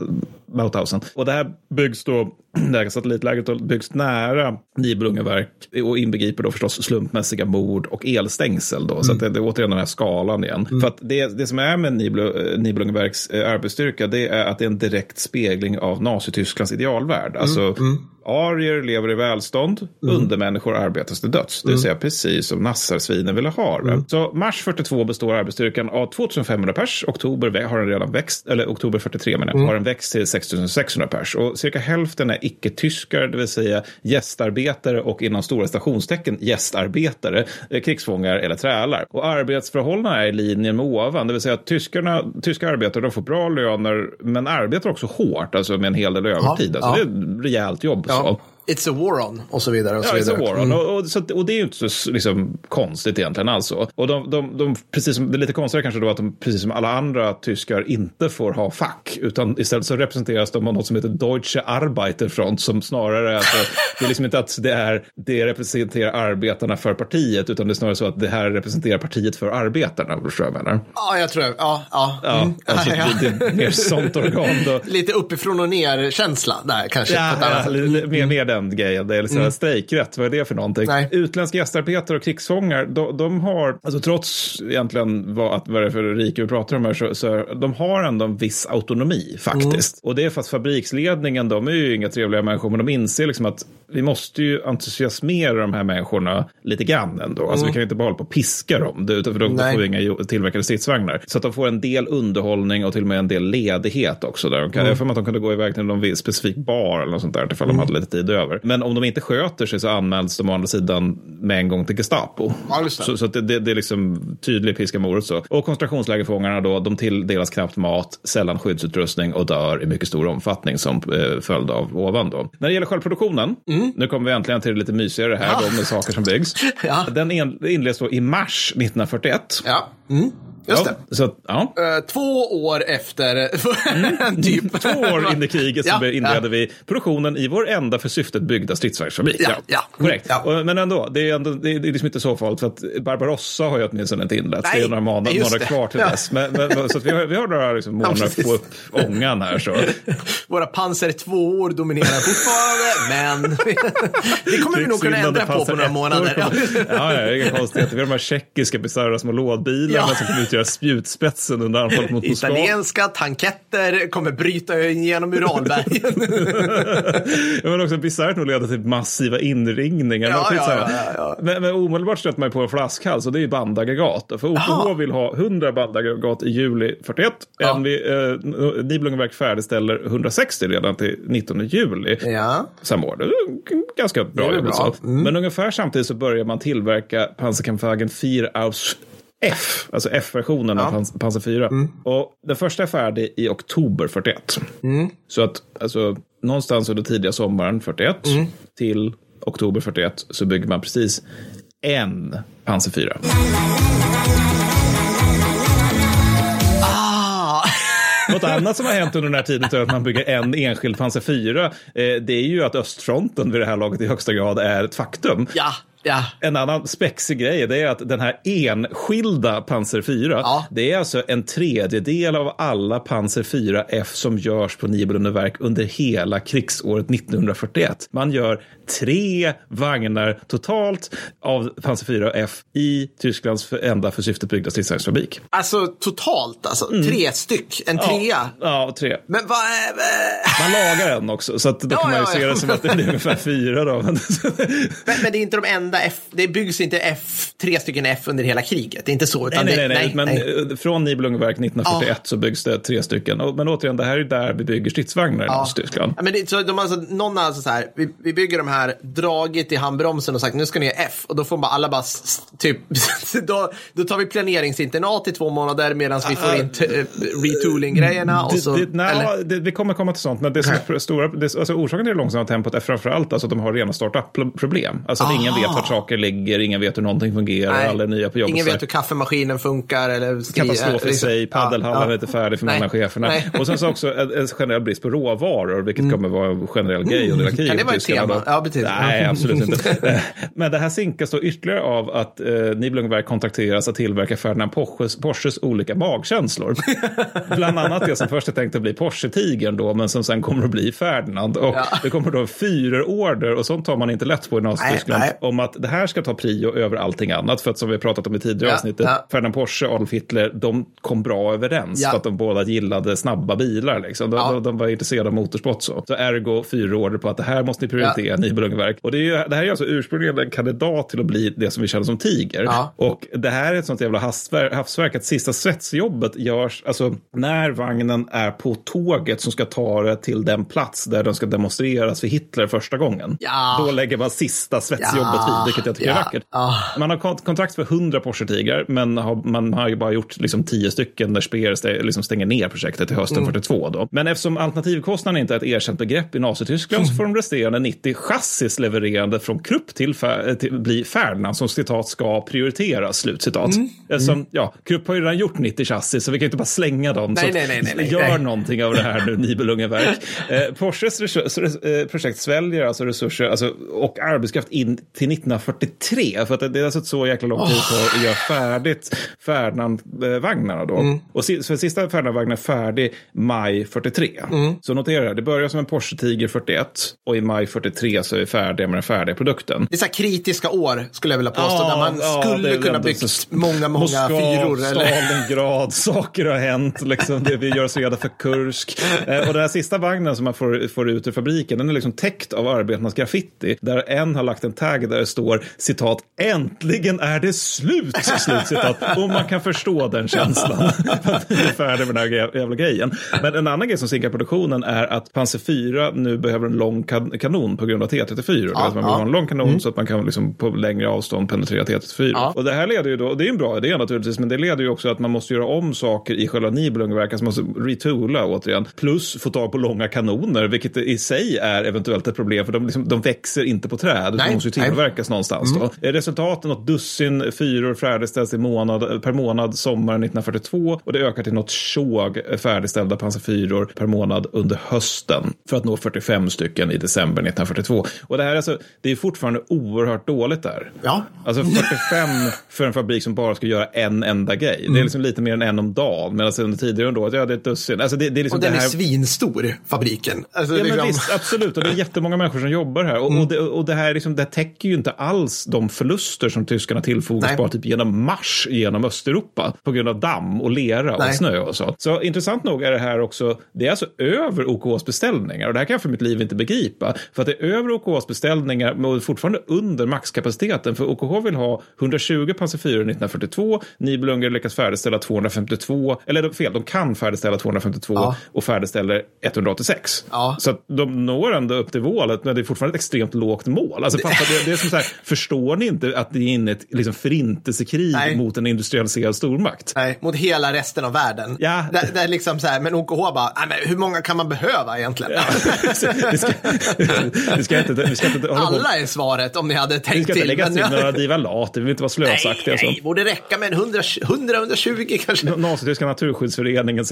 Mauthausen. Och det här byggs då, *clears throat* det här satellitlägret byggs nära Nibelungenverk och inbegriper då förstås slumpmässiga mord och elstängsel. Då, Så att det, det är återigen den här skalan igen. För att det, det som är med Nibel, Nibelungenverks eh, arbetsstyrka det är att det är en direkt spegling av Nazitysklands idealvärld. Alltså, Arier lever i välstånd, undermänniskor arbetas till döds. Det vill säga precis som nassarsvinen ville ha det. Så mars 42 består arbetsstyrkan av 2500 pers. Oktober har den redan växt, eller oktober 43 menar jag, har den växt till 6600 pers. Och cirka hälften är icke-tyskar, det vill säga gästarbetare och inom stora stationstecken gästarbetare, eh, krigsfångar eller trälar. Och arbetsförhållandena är i linje med ovan, det vill säga att tyskarna, tyska arbetare de får bra löner men arbetar också hårt, alltså med en hel del övertid. Ja, alltså ja. det är ett rejält jobb. Ja. It's a war on och så vidare. Och så Ja, it's a vidare. war on. Och, och, så, och det är ju inte så liksom, konstigt egentligen alltså. Och de, de, de, precis som, det är lite konstigare kanske då att de, precis som alla andra tyskar, inte får ha fack. Utan istället så representeras de av något som heter Deutsche Arbeiterfront, som snarare alltså, det är liksom inte att det, är, det representerar arbetarna för partiet, utan det är snarare så att det här representerar partiet för arbetarna, förstår du vad jag menar? Ja, jag tror Ja, ja. Ja, Mm. alltså, *laughs* Ja, Det, det är mer sånt organ då. *laughs* Lite uppifrån och ner-känsla där kanske. Ja, ja, sätt. li- mer, mer den grejen. Det är liksom strejkrätt, vad är det för någonting? Nej. Utländska gästarbetare och krigsfångar, de, de har, alltså trots egentligen vad, att, vad det är för rike vi pratar om här, så, så de har ändå en viss autonomi faktiskt. Och det är för att fabriksledningen, de är ju inga trevliga människor, men de inser liksom att vi måste ju entusiasmera de här människorna lite grann ändå. Alltså vi kan ju inte bara hålla på och piska dem, utan för då Nej. får inga tillverkade stridsvagnar. Så att de får en del underhållning och till och med en del ledighet också. Där de kan, Jag har för mig att de kunde gå iväg till någon specifik bar eller något sånt där ifall de hade lite tid över. Men om de inte sköter sig så anmäls de å andra sidan med en gång till Gestapo. Ja. Så, så det, det, det är liksom tydlig piska morot så. Och koncentrationslägerfångarna då, de tilldelas knappt mat, sällan skyddsutrustning och dör i mycket stor omfattning som eh, följd av ovan då. När det gäller självproduktionen, nu kommer vi äntligen till det lite mysigare här då med saker som byggs. *laughs* Ja. Den en, inleds då i mars 1941. Ja, mm. Just Ja, det. så ja. Eh, två år efter, *laughs* typ. Två *laughs* år in i kriget så Ja, inledde ja. vi produktionen i vår enda för syftet byggda stridsvagnsfabrik. Ja, ja. Korrekt. Och, men ändå, det är, ändå, det är liksom inte så farligt för att Barbarossa har ju åtminstone inte inletts. Det är några månader, det. kvar till dess. Men, men, så vi, har, vi har några liksom, månader att få upp ångan här. Så. *laughs* Våra pansar två år dominerar fortfarande, men det kommer vi nog kunna ändra på på några månader. Ja. Ja, ja, det är inga konstigheter. Vi har de här tjeckiska bisarra små lådbilarna Ja. Utgöra spjutspetsen under anfallet mot Moskva. Italienska tanketter kommer bryta igenom Uralbergen. *laughs* Men också bisarrt nog leda till massiva inringningar. Ja, Men ja, skitsamma. ja, ja, ja. Men, men omedelbart stöter man på en flaskhals och det är bandaggregat. För OKH vill ha 100 bandaggregat i juli 41. Ja. NV, eh, Nibelungenverk färdigställer 160 redan till 19 juli. ja. samma år. Ganska bra bra. så. Men ungefär samtidigt så börjar man tillverka Panzerkampfwagen 4 aus F, alltså F-versionen av Pans- Panzer 4. Och den första är färdig i oktober 41. Så att alltså, någonstans under tidiga sommaren 41 till oktober 41 så bygger man precis en Panzer 4. Ah. Något annat som har hänt under den här tiden är att man bygger en enskild Panzer 4. Eh, det är ju att östfronten vid det här laget i högsta grad är ett faktum. Ja, ja. En annan spexig grej det är att den här enskilda Panzer 4, Ja. det är alltså en tredjedel av alla Panzer 4F som görs på Nibelungenverk under hela krigsåret 1941. Man gör tre vagnar totalt av Panzer 4F i Tysklands enda för syftet byggda stridsvagnsfabrik. Alltså totalt alltså. Tre styck. En trea. Ja, ja, tre. Men vad är... Man lagar en också, så att då Ja, kan man ju ja, se det som att det blir ungefär fyra. Då. Men, Men, det är inte de enda F. Det byggs inte F, tre stycken F under hela kriget. Det är inte så. nej, Utan nej, det, nej, nej, men eh, från Nibelungenverk 1941 så byggs det tre stycken. Men återigen, det här är där vi bygger stridsvagnar i. Tyskland. Ja, men det, så de alltså, någon alltså så här, vi, vi bygger de här, dragit i handbromsen och sagt nu ska ni göra F. Och då får bara alla bara typ, *laughs* då, då tar vi planeringsinternat i två månader medan vi får in eh, retooling-grejerna. Så, det, det, nej, eller? det, vi kommer komma till sånt, men det som är stora, det, alltså orsaken till det långsamma tempot är framförallt alltså att de har rena startup-problem. Alltså att ingen vet vart saker ligger, ingen vet hur någonting fungerar, Nej. alla är nya på jobbet. Ingen här. vet hur kaffemaskinen funkar. Eller skri- Katastrof i liksom- sig, paddelhallen Ja, är inte färdig för Nej, många av cheferna. nej. Mm. Och sen så också en, en generell brist på råvaror, vilket kommer vara en generell grej under hela kriget. Kan det vara ett tema? då. Ja, precis. Nej, absolut inte. *laughs* Men det här sinkas då ytterligare av att eh, Nibelungenverk kontrakteras att tillverka Ferdinand Porsches, Porsches olika magkänslor. *laughs* Bland annat det som först är tänkt att bli Porsche-tigern då, men som sen kommer att bli Ferdinand. Och Ja. det kommer då en fyrorder, och sånt tar man inte lätt på i Nazityskland, om att det här ska ta prio över allting annat. För att som vi pratat om i tidigare Ja, avsnittet, ja. Ferdinand Porsche och Adolf Hitler, de kom bra överens för att de båda gillade snabba bilar. Liksom. De, de, de var intresserade av motorsport. Så, så ergo fyra order på att det här måste ni prioritera, Ja. Nibelungenverk. Och det, är ju, det här är alltså ursprungligen en kandidat till att bli det som vi känner som Tiger. Ja. Och det här är ett sånt jävla havsverk, havsverk att sista svetsjobbet görs, alltså när vagnen är på tåget som ska ta det till den plats där den ska demonstreras för Hitler första gången. Ja. Då lägger man sista svetsjobbet Ja. ah, vilket jag tycker ja, är vackert. ah. Man har kont- kontrakt för 100 Porsche Tigrar, men har, man har ju bara gjort liksom 10 stycken där Speer liksom stänger ner projektet till hösten 42. Då. Men eftersom alternativkostnaden inte är ett erkänt begrepp i Nazityskland så får de resterande 90 chassis levererande från Krupp till, fär- till bli Ferdinand som citat ska prioriteras, slutcitat. Eftersom, ja, Krupp har ju redan gjort 90 chassis så vi kan inte bara slänga dem. Nej, så nej, nej, nej, gör någonting av det här nu, Nibelungenverk. *laughs* Eh, Porsches eh, projekt sväljer alltså resurser alltså, och arbetskraft in till 1943. För att det- är alltså så jäkla lång tid på att göra färdigt Ferdinand-vagnarna då. Mm. Och si- för sista Ferdinand-vagnen är färdig maj 43. Mm. Så notera, det det börjar som en Porsche Tiger 41 och i maj 43 så är vi färdiga med den färdiga produkten. Det är så här kritiska år skulle jag vilja påstå. där man ja, skulle kunna byggt många, många Moskva, fyror. Stalingrad, saker har hänt. Liksom, det, vi gör oss redo för Kursk. Eh, och den här sista vagnen som man får, får ut ur fabriken, den är liksom täckt av arbetarnas graffiti. Där en har lagt en tagg där det står citat, äntligen är det slut, slut citat. Och man kan förstå den känslan. *laughs* att vi är färdiga med den här jä- jävla grejen. Men en annan grej som sinkar produktionen är att Panzer 4 nu behöver en lång kan- kanon på grund av T34. Ja, att man ja. ha en lång kanon så att man kan liksom på längre avstånd penetrera T34. Ja. Och det här leder ju då, det är en bra idé naturligtvis, men det leder ju också att man måste göra om saker i själva Nibelungenverket, alltså man måste retoola återigen, plus få tag på långa kanoner, vilket i sig är eventuellt ett problem, för de, liksom, de växer inte på träd, de måste ju tillverkas någonstans. Då. Eh, Resultaten, något dussin fyror färdigställs i månad, per månad sommaren 1942 och det ökar till något tjog färdigställda pansarfyror per månad under hösten för att nå 45 stycken i december 1942. Och det här är alltså, det är fortfarande oerhört dåligt där. Ja. Alltså 45 för en fabrik som bara ska göra en enda grej. Mm. Det är liksom lite mer än en om dagen. Medan under tidigare ändå, ja det är ett dussin. Alltså det, det är liksom Och den det här... är svinstor, fabriken. Alltså, Ja, men liksom- visst, absolut. Och det är jättemånga människor som jobbar här. Och, och, det, och det här liksom, det täcker ju inte alls de förluster som tyskarna tillfogas bara typ genom marsch genom Östeuropa på grund av damm och lera Nej. och snö och så. Så intressant nog är det här också, det är alltså över OKs beställningar. Och det här kan jag för mitt liv inte begripa. För att det är över OKs beställningar men fortfarande under maxkapaciteten. För OKH vill ha 120 Panzer 4 1942. Nibelungen lyckas färdigställa 252, eller fel, de kan färdigställa 252 Ja. och färdigställer 186. Ja. Så de når ändå upp till målet, men det är fortfarande ett extremt lågt mål. Alltså, pappa, det, det är som så här, förstår ni inte att det är inne i ett liksom, förintelsekrig Nej. mot en industrialiserad stormakt? Nej, mot hela resten av världen. Ja. Där, där liksom så här, men OKH bara, "Nej, men hur många kan man behöva egentligen? vi, *laughs* ska, vi ska inte, vi ska inte. Alla är svaret om ni hade Vi tänkt ska inte till. lägga men- till några divalater, vi vill inte vara Nej, slösaktiga. så. nej, borde räcka med en 100 100-120 kanske. Nazityska naturskyddsföreningen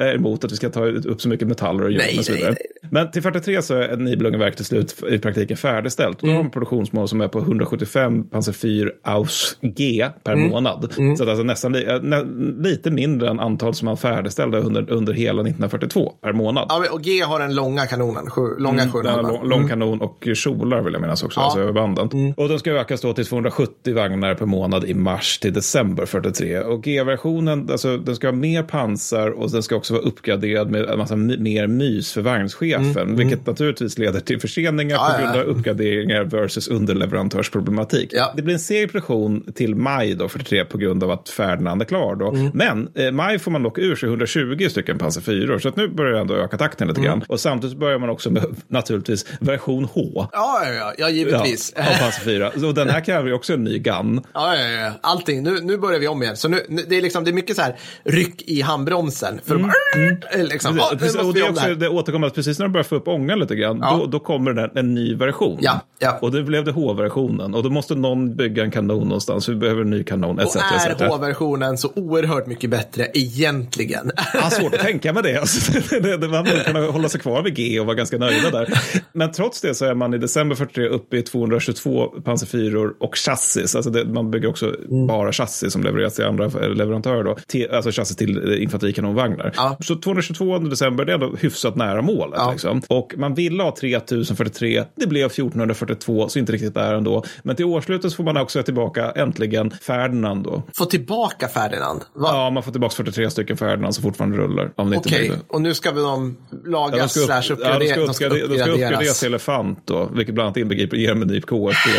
är emot att vi ska ta upp så mycket metaller och Nej, ljud och så nej, vidare. nej. Men till 43 så är Nibelungenverk till slut i praktiken färdigställt. Då har Mm. de produktionsmål som är på 175 Panzer 4 Aus G per Mm. månad. Så att alltså nästan li, äh, nä, lite mindre än antal som man färdigställde under, under hela 1942 per månad. Ja, och G har den långa kanonen, sju, långa Mm, den har 700. lång, lång kanon och kjolar vill jag minnas också, Ja. alltså över banden. Och den ska ökas då till 270 vagnar per månad i mars till december 43. Och G-versionen, alltså den ska ha mer pansar och den ska också vara uppgraderad med en massa mer mys för vagnschefen. Vilket naturligtvis leder till förseningar Ja, på ja, grund ja. av uppgraderingar versus underleverantörsproblematik. Ja. Det blir en serieproduktion till maj då 43 på grund av att Ferdinand är klar då. Mm. Men eh, maj får man dock ur sig 120 stycken Panzer 4 så att nu börjar det ändå öka takten lite Mm. grann. Och samtidigt börjar man också med *laughs* naturligtvis version H. Ja, ja, ja, ja Ja, givetvis. av Panzer 4. Och den här kräver ju också en ny gun. *laughs* Ja, ja, ja. Allting. Nu, nu börjar vi om igen. Så nu, nu, det, är liksom, det är mycket så här ryck i handbromsen. För Mm. att bara, liksom, ja, nu Precis, måste och det, är det också, här. det återkommer att precis när de börjar få upp ångan lite grann, Ja. då, då kommer det en ny version. Ja, ja. Och det blev det H-versionen. Och då måste någon bygga en kanon någonstans. Vi behöver en ny kanon, etc. Och är etc. H-versionen så oerhört mycket bättre egentligen? Ja, svårt att tänka med det. Alltså, *laughs* det, det man kunnat hålla sig kvar vid G och vara ganska nöjda där. Men trots det så är man i december 43 uppe i 222 pansarfyror och chassis. Alltså det, man bygger också Mm. bara chassis som levereras till andra leverantörer. Då. Till, alltså chassis till eh, infanterikanonvagnar. Ja. Så 222 december, det är ändå hyfsat nära målet. Ja. Liksom. Och man ville ha 3043, det blev 1442, så inte riktigt där ändå. Men till årsslutet så får man också tillbaka äntligen Ferdinand då. Få tillbaka Ferdinand? Va? Ja, man får tillbaka 43 stycken Ferdinand som fortfarande rullar. Okej, blir- och nu ska vi de laga Ja, de ska, upp, slash ja, uppgradera, de ska, de ska uppgradera, de ska uppgraderas uppgraderas. till Elefant då, vilket bland annat inbegriper Germenip KFP.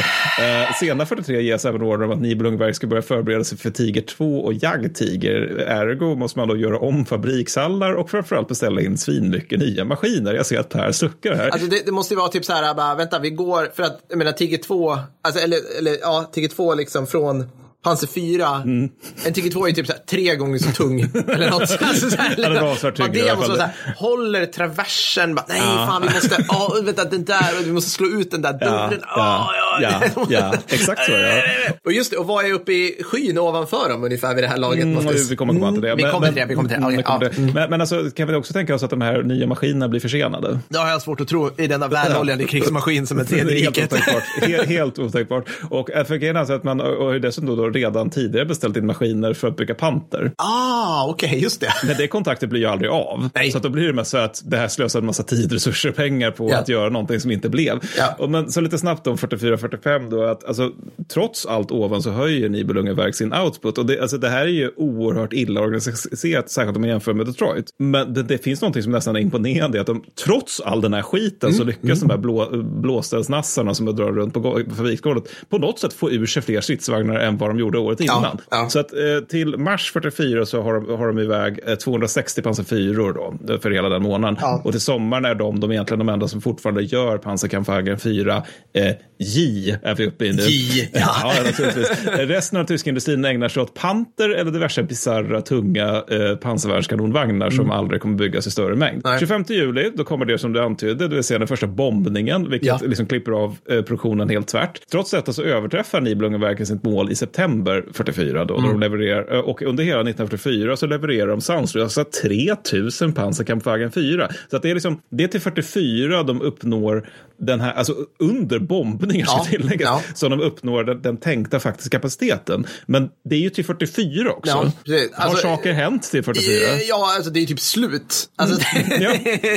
Eh, senare 43 ges även order om att Nibelungverk ska börja förbereda sig för Tiger 2 och Jagdtiger. Ergo måste man då göra om fabrikshallar och framförallt beställa in svinmycket nya maskiner jag ser att Per suckar här. Alltså det, det måste ju vara typ så här, bara, vänta, vi går, för att, jag menar, Tigger 2, alltså, eller, eller ja, Tigger 2 liksom från Panzer 4, Mm. en Tigger 2 är typ så här, tre gånger så tung. *laughs* eller något. Alltså, så här, Ja, det tyngre det måste vara så här, håller traversen, bara, nej fan vi måste, *laughs* ja vänta den där, vi måste slå ut den där dörren. ja, Ah, ja, ja, exakt så, ja. *laughs* Och just det, och vad är uppe i skyn ovanför dem ungefär vid det här laget? Mm, vi kommer komma till det. Vi kommer till det, vi kommer till det. Mm, vi kommer ja. till. Men, men alltså, kan vi också tänka oss att de här nya maskinerna blir försenade? Det har jag svårt att tro i denna välhållande krigsmaskin som är tredje helt riket. otänkbart. Helt, helt otänkbart. Och äh, för alltså att man och- och dessutom då redan tidigare beställt in maskiner för att bygga panter. Ah, okej, just det. Men det kontaktet blir ju aldrig av. Nej. Så då blir det mest så att det här slösar en massa tid, resurser, pengar på Ja. att göra någonting som inte blev. Ja. Och men så lite snabbt om 44-45 då, att alltså, trots allt ovan så höjer Nibelungenverk sin output. Och det, alltså, det här är ju oerhört illa organiserat, särskilt om man jämför med Detroit. Men det, det finns någonting som nästan är imponerande, att de trots all den här skiten Mm. så lyckas de här blå, blåställsnassarna som drar runt på fabriksgolvet på något sätt få ur sig fler stridsvagnar än vad de gjorde året Ja, innan. ja. Så att eh, till mars 44 så har de, har de iväg eh, 260 pansarfyror då, eh, för hela den månaden. Ja. Och till sommaren är de, de är egentligen de enda som fortfarande gör pansarkampfhagen 4. Eh, J är vi uppe i nu. J, ja. *laughs* ja, naturligtvis. Eh, Resten av tyska industrin ägnar sig åt panter eller diverse bisarra tunga eh, pansarvärnskanonvagnar som aldrig kommer byggas i större mängd. Mm. Nej. 25 juli, då kommer det som du antydde, det vill säga den första bombningen, vilket Ja. liksom klipper av eh, produktionen helt tvärt. Trots detta så överträffar Nibelungenverken sitt mål i september 44 då, Mm. de levererar, eh, och under hela 1944 så levererar de sanslösa 3000 pansarkampfwagen 4. Så att det är liksom, det är till 44 de uppnår den här, alltså under bombningar Ja, ska tilläggas, ja. så de uppnår den, den tänkta faktiska kapaciteten. Men det är ju till 44 också. Ja, precis. Har Alltså, saker hänt till 44? Eh, Ja, alltså det är typ slut. Alltså, det, *laughs* Ja.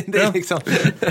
det är Ja. liksom...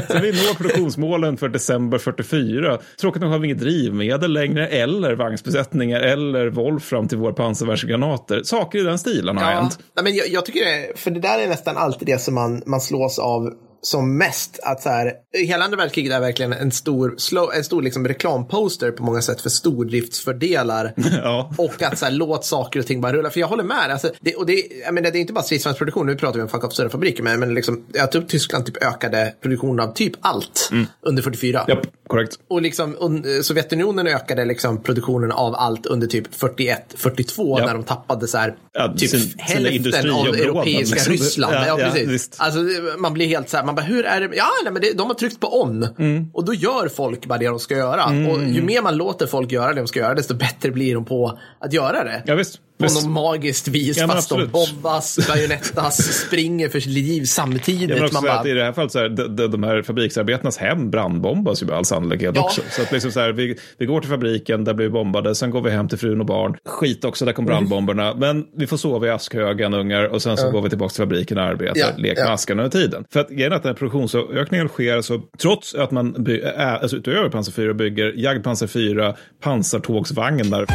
Så vi når produktionsmålen för december 44. Tråkigt nog har vi inget drivmedel längre, eller vagnsbesättningar, eller Wolfram till våra pansarvärnsgranater. Saker i den stilen har Ja, hänt. nej, men jag, jag tycker det, för det där är nästan alltid det som man, man slås av som mest. Att så här, hela andra världskriget är verkligen en stor, slow, en stor liksom reklamposter på många sätt för stordriftsfördelar. *laughs* Ja. Och att så här, låt saker och ting bara rulla. För jag håller med. Alltså, det, och det, jag menar, det är inte bara stridsvagnsproduktion, nu pratar vi om fuck up större fabriker. Men, men liksom, jag tror Tyskland typ ökade produktionen av typ allt under 44. Japp, korrekt. Och liksom, un- Sovjetunionen ökade liksom produktionen av allt under typ 41, 42 Ja. när de tappade så här, Ja, typ sin- hälften av europeiska *laughs* liksom. Ryssland. Ja, Ja, precis. Alltså, man blir helt så här, man bara, hur är det? Ja, nej, men det, de har tryckt på on. Mm. Och då gör folk bara det de ska göra. Och ju mer man låter folk göra det de ska göra, desto bättre blir de på att göra det. Ja, visst. På något magiskt vis, Ja, fast de absolut. bombas, bajonettas, *laughs* springer för sitt liv samtidigt. Jag också man bara, att i det här fallet så här, de, de, de här fabriksarbetarnas hem brandbombas ju med all sannolikhet Ja. också. Så att liksom så här, vi, vi går till fabriken, där blir vi bombade, sen går vi hem till frun och barn. Skit också, där kom Mm. brandbomberna. Men vi får sova i askhögen ungar och sen så går vi tillbaka till fabriken och arbetar, Ja, leker med ja. askarna under tiden. För att grejen är att den här produktionsökningen sker så trots att man by, äh, alltså utöver Pansar 4 bygger Jagdpansar 4 pansartågsvagnar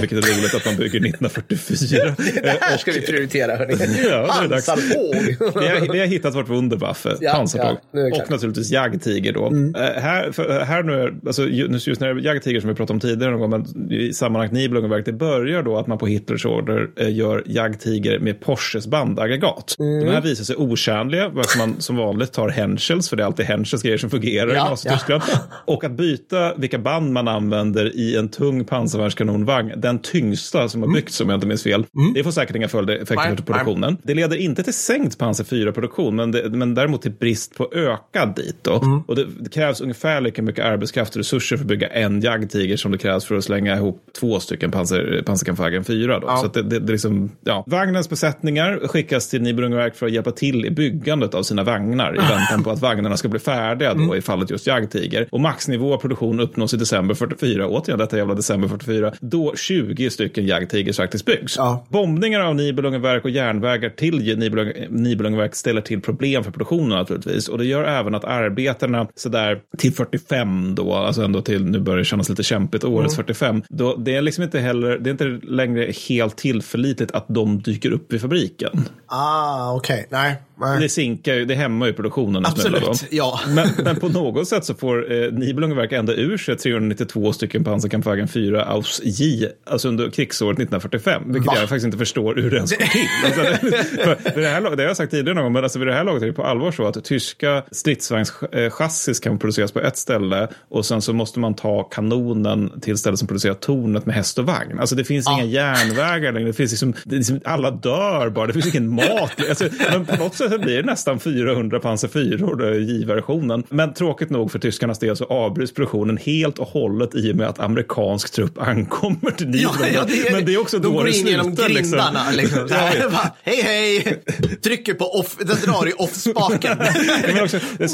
Vilket är roligt att man bygger 1944. *laughs* det här ska vi prioritera, hörni. Ja. Pansartåg. Vi har, vi har hittat vårt Wunderwaffe, Ja, pansartåg. ja, och naturligtvis jagdtiger då. Eh, här, för, här nu, är- alltså, ju- just när jagdtiger som vi pratade om tidigare någon gång, men i sammanhanget Nibelungenverk, det börjar då att man på Hitlers order eh, gör jagdtiger med Porsches bandaggregat. Mm. De här visar sig otjänliga, varför man som vanligt tar Henschels, för det är alltid Henschels grejer som fungerar Ja, i Nazityskland. Och att byta vilka band man använder i en tung pansarvärnskanonvagn, den tyngsta som har byggts om jag inte minns fel, det får säkert inga följdeffekter Mm. Nej, för produktionen. Det leder inte till sänkt Panzer 4-produktion, men, det, men däremot till brist på ökad dit. Mm. Och det, det krävs ungefär lika mycket arbetskraft och resurser för att bygga en jagdtiger som det krävs för att slänga ihop två stycken Panzer, Panzerkampfwagen 4. Då. Så att det, det, det liksom, ja. Vagnens besättningar skickas till Nibelungenverk för att hjälpa till i byggandet av sina vagnar i väntan på att vagnarna ska bli färdiga då, i fallet just jagdtiger. Och maxnivå av produktion uppnås i december 44, återigen detta jävla december 44, då 20 stycken jagdtigers faktiskt byggs. Ja. Bombningar av Nibelungenverk och järnvägar till Nibelung, Nibelungenverk ställer till problem för produktionen naturligtvis. Och det gör även att arbetarna sådär till 45 då, alltså ändå till, nu börjar det kännas lite kämpigt, årets 45, då det är liksom inte heller, det är inte längre helt tillförlitligt att de dyker upp vid fabriken. Ah, okej. Nej. nej. Det sinkar ju, det hämmar ju produktionen. Absolut, ja. Men, men på något sätt så får eh, Nibelungenverk ända ur sig 392 stycken pansarkampfwagen 4 aus J alltså under krigsåret 1945, vilket Va? jag faktiskt inte förstår hur det ens går till. *laughs* Alltså, för det, här, det har jag sagt tidigare någon gång, men alltså vid det här laget är det på allvar så att tyska stridsvagnschassis kan produceras på ett ställe och sen så måste man ta kanonen till stället som producerar tornet med häst och vagn. Alltså det finns inga järnvägar längre, det finns liksom, det liksom, alla dör bara, det finns ingen mat. Alltså, men på något sätt blir det nästan 400 Panzer 4 J-versionen. Men tråkigt nog för tyskarnas del så avbryts produktionen helt och hållet i och med att amerikansk trupp ankommer till Nibelungen. men det är också de då går det in genom slutar. Liksom. grindarna. Liksom. Här, Ja, ja. bara, hej, hej! Trycker på off, den drar i off-spaken. *laughs* Det det,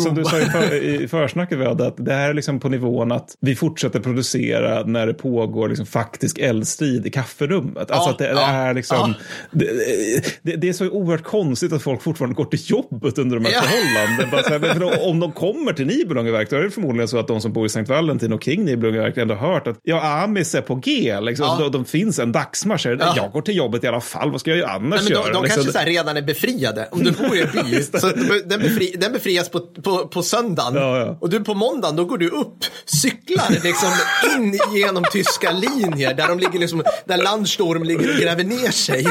som du sa i, för, i försnacket hade, att det här är liksom på nivån att vi fortsätter producera när det pågår liksom faktisk eldstrid i kafferummet. Alltså Ja, att det, det ja, är liksom, ja. det, det, det är så oerhört konstigt att folk fortfarande går till jobbet under de här Ja. förhållandena. Bara här, om de kommer till Nibelungenverk då är det förmodligen så att de som bor i Sankt Valentin och kring Nibelungenverk ändå hört att ja, Amis är på G. Liksom. Ja. De, de finns en dagsmarsch. Ja. Jag går till jobbet i alla fall. Vad ska jag annars Nej, men göra? de, de Liksom. kanske redan är befriade. Om du bor i en by, *laughs* så den, befri, den befrias på, på, på söndagen. Ja, ja. Och du på måndagen, då går du upp, cyklar liksom in genom tyska linjer där de ligger liksom, där Landstorm ligger och gräver ner sig.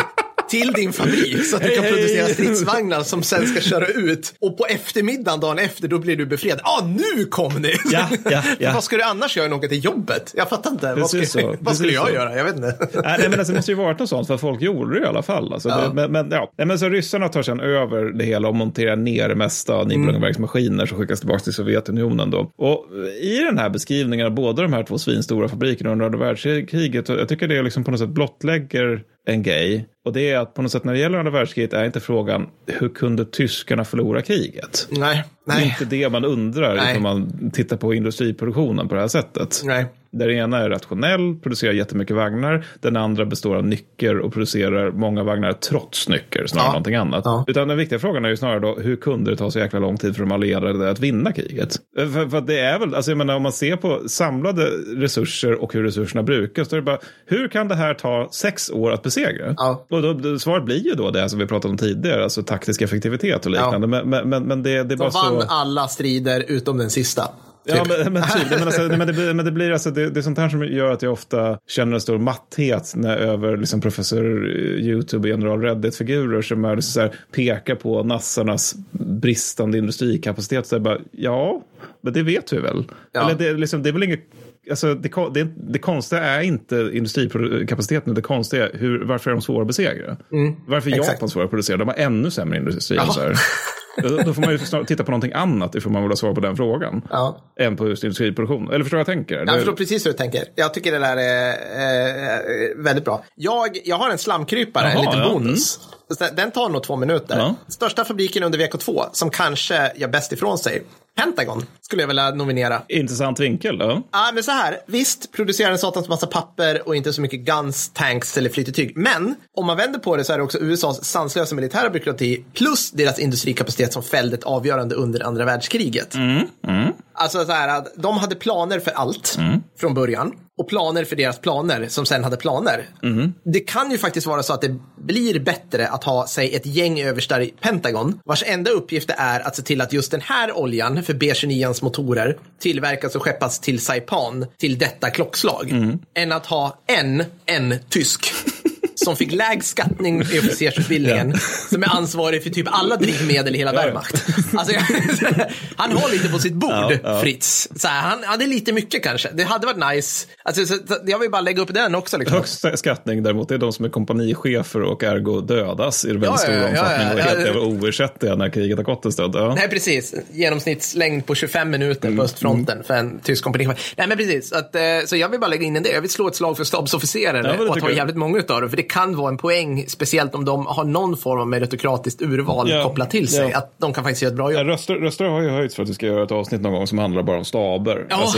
Till din fabrik så att du kan producera stridsvagnar som sen ska köra ut. Och på eftermiddagen dagen efter då blir du befriad. Ah, nu kom ni! Ja, ja, *laughs* ja. vad ska du annars göra än åka till jobbet? Jag fattar inte. Vad, Precis ska, så, *laughs* vad skulle jag så. göra? Jag vet inte. *laughs* Nej, nej, men alltså, det måste ju varit något sånt för folk gjorde det i alla fall. Alltså, Ja. det, men, men, ja. nej, men så ryssarna tar sen över det hela och monterar ner det mesta av Nibelungenverks maskiner som skickas tillbaka till Sovjetunionen. Då. Och i den här beskrivningen av båda de här två svinstora fabrikerna under andra världskriget, jag tycker det liksom på något sätt blottlägger en grej. Och det är att på något sätt när det gäller andra världskriget är inte frågan hur kunde tyskarna förlora kriget? Nej, Det är nej, inte det man undrar Nej. om man tittar på industriproduktionen på det här sättet. nej. Där den ena är rationell, producerar jättemycket vagnar. Den andra består av nycker och producerar många vagnar trots nycker snarare Ja. än någonting annat. Ja. Utan den viktiga frågan är ju snarare då, hur kunde det ta så jäkla lång tid för de allierade att vinna kriget? För, för att det är väl, alltså jag menar om man ser på samlade resurser och hur resurserna brukas, då är det bara, hur kan det här ta sex år att besegra? Ja. Och då, då, svaret blir ju då det som vi pratade om tidigare, alltså taktisk effektivitet och liknande. Men, men, men, det, det är bara vann så... alla strider utom den sista. Ja, Typ. men, men, typ, men, alltså, men, det, blir- men det blir alltså, det, det är sånt här som gör att jag ofta känner en stor matthet när över liksom, professor eh, YouTube och general Reddit-figurer som är liksom, så här, pekar på nassarnas bristande industrikapacitet. Så jag bara, ja, men det vet vi väl. Ja. Eller det, liksom, det är väl inget Alltså det, det, det konstiga är inte industrikapaciteten, det konstiga är hur, varför är de svåra att besegra? Varför är. Japan svåra att producera? De har ännu sämre industri. Ja. *laughs* Då, får man ju titta på någonting annat ifall man vill ha svar på den frågan. Ja. Än på just industriproduktion. Eller förstår jag tänker? Jag förstår precis hur du tänker. Jag tycker det där är eh, väldigt bra. Jag, jag har en slamkrypare, en Jaha, liten ja. bonus. Så Den tar nog två minuter. Ja. Största fabriken under VK2 som kanske gör bäst ifrån sig. Pentagon skulle jag vilja nominera. Intressant vinkel då. Ja, men så här. Visst, producerar en satans massa papper och inte så mycket guns, tanks eller flytetyg. Men om man vänder på det så är det också USAs sanslösa militära byråkrati plus deras industrikapacitet som fällde ett avgörande under andra världskriget. Alltså så här att de hade planer för allt från början och planer för deras planer som sen hade planer. Det kan ju faktiskt vara så att det blir bättre att ha, säg, ett gäng överstar i Pentagon vars enda uppgift är att se till att just den här oljan för B29ans motorer tillverkas och skeppas till Saipan till detta klockslag. Än att ha en, en tysk *laughs* som fick lägst skattning i officersutbildningen, som är ansvarig för typ alla drivmedel i hela Wehrmacht. Alltså, *laughs* han har lite på sitt bord, Fritz. Så här, han, är lite mycket kanske. Det hade varit nice. Alltså, så, jag vill bara lägga upp den också. Liksom. Högst skattning däremot är de som är kompanichefer och ergo dödas i väldigt Ja, stor ja, omfattning ja, och ja. helt jävla oersättliga när kriget har gått en stund. Ja. Nej, precis. Genomsnittslängd på 25 minuter på östfronten för en tysk kompanichef. Nej, men precis. Att, eh, så jag vill bara lägga in en det. Jag vill slå ett slag för stabsofficerare Ja, och att tycker ha jävligt många utav dem. För det kan vara en poäng, speciellt om de har någon form av meritokratiskt urval Ja, kopplat till sig. ja. Att de kan faktiskt göra ett bra Ja, jobb. röster, röster har ju höjts för att vi ska göra ett avsnitt någon gång som handlar bara om staber. Ja. Alltså,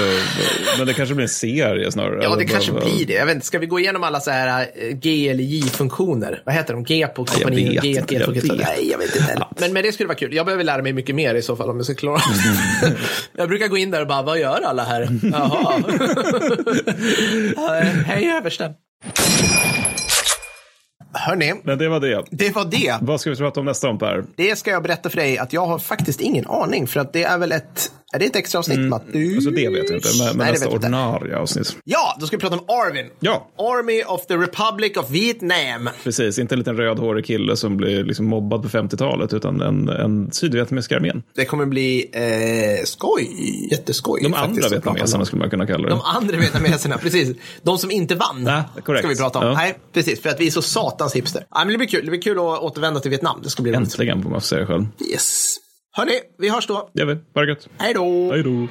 men det kanske blir en serie snarare. Ja, det kanske bara- blir det. Jag vet inte, ska vi gå igenom alla så här eh, G eller J-funktioner? Vad heter de? G på kompani och G, G. Nej, jag vet inte. Men, men det skulle vara kul. Jag behöver lära mig mycket mer i så fall om jag ska klara *laughs* Jag brukar gå in där och bara, vad gör alla här? Jaha. *laughs* *laughs* Ja, Hej översten. Hörni, Men det var det. det var det. Vad ska vi prata om nästa om Per? Det ska jag berätta för dig att jag har faktiskt ingen aning för att det är väl ett Är det ett extra avsnitt? Du... Alltså det vet jag inte, men, men Nej, nästa ordinarie avsnitt. Ja, då ska vi prata om Arvin. Ja. Army of the Republic of Vietnam. Precis, inte en liten rödhårig kille som blir liksom mobbad på 50-talet, utan en, en sydvietnamesisk armén. Det kommer bli eh, skoj. Jätteskoj. De faktiskt, andra vietnameserna skulle man kunna kalla det. De andra vietnameserna, *laughs* precis. De som inte vann. Nej. Ska vi prata om. Ja. Nej, precis. För att vi är så satans hipster. Ja, men det blir kul. Det blir kul att återvända till Vietnam. Det ska bli roligt. Äntligen får man säga själv. Yes. Hörni, vi hörs då. Det gör vi. Ha det gött. Hej då! Hej då.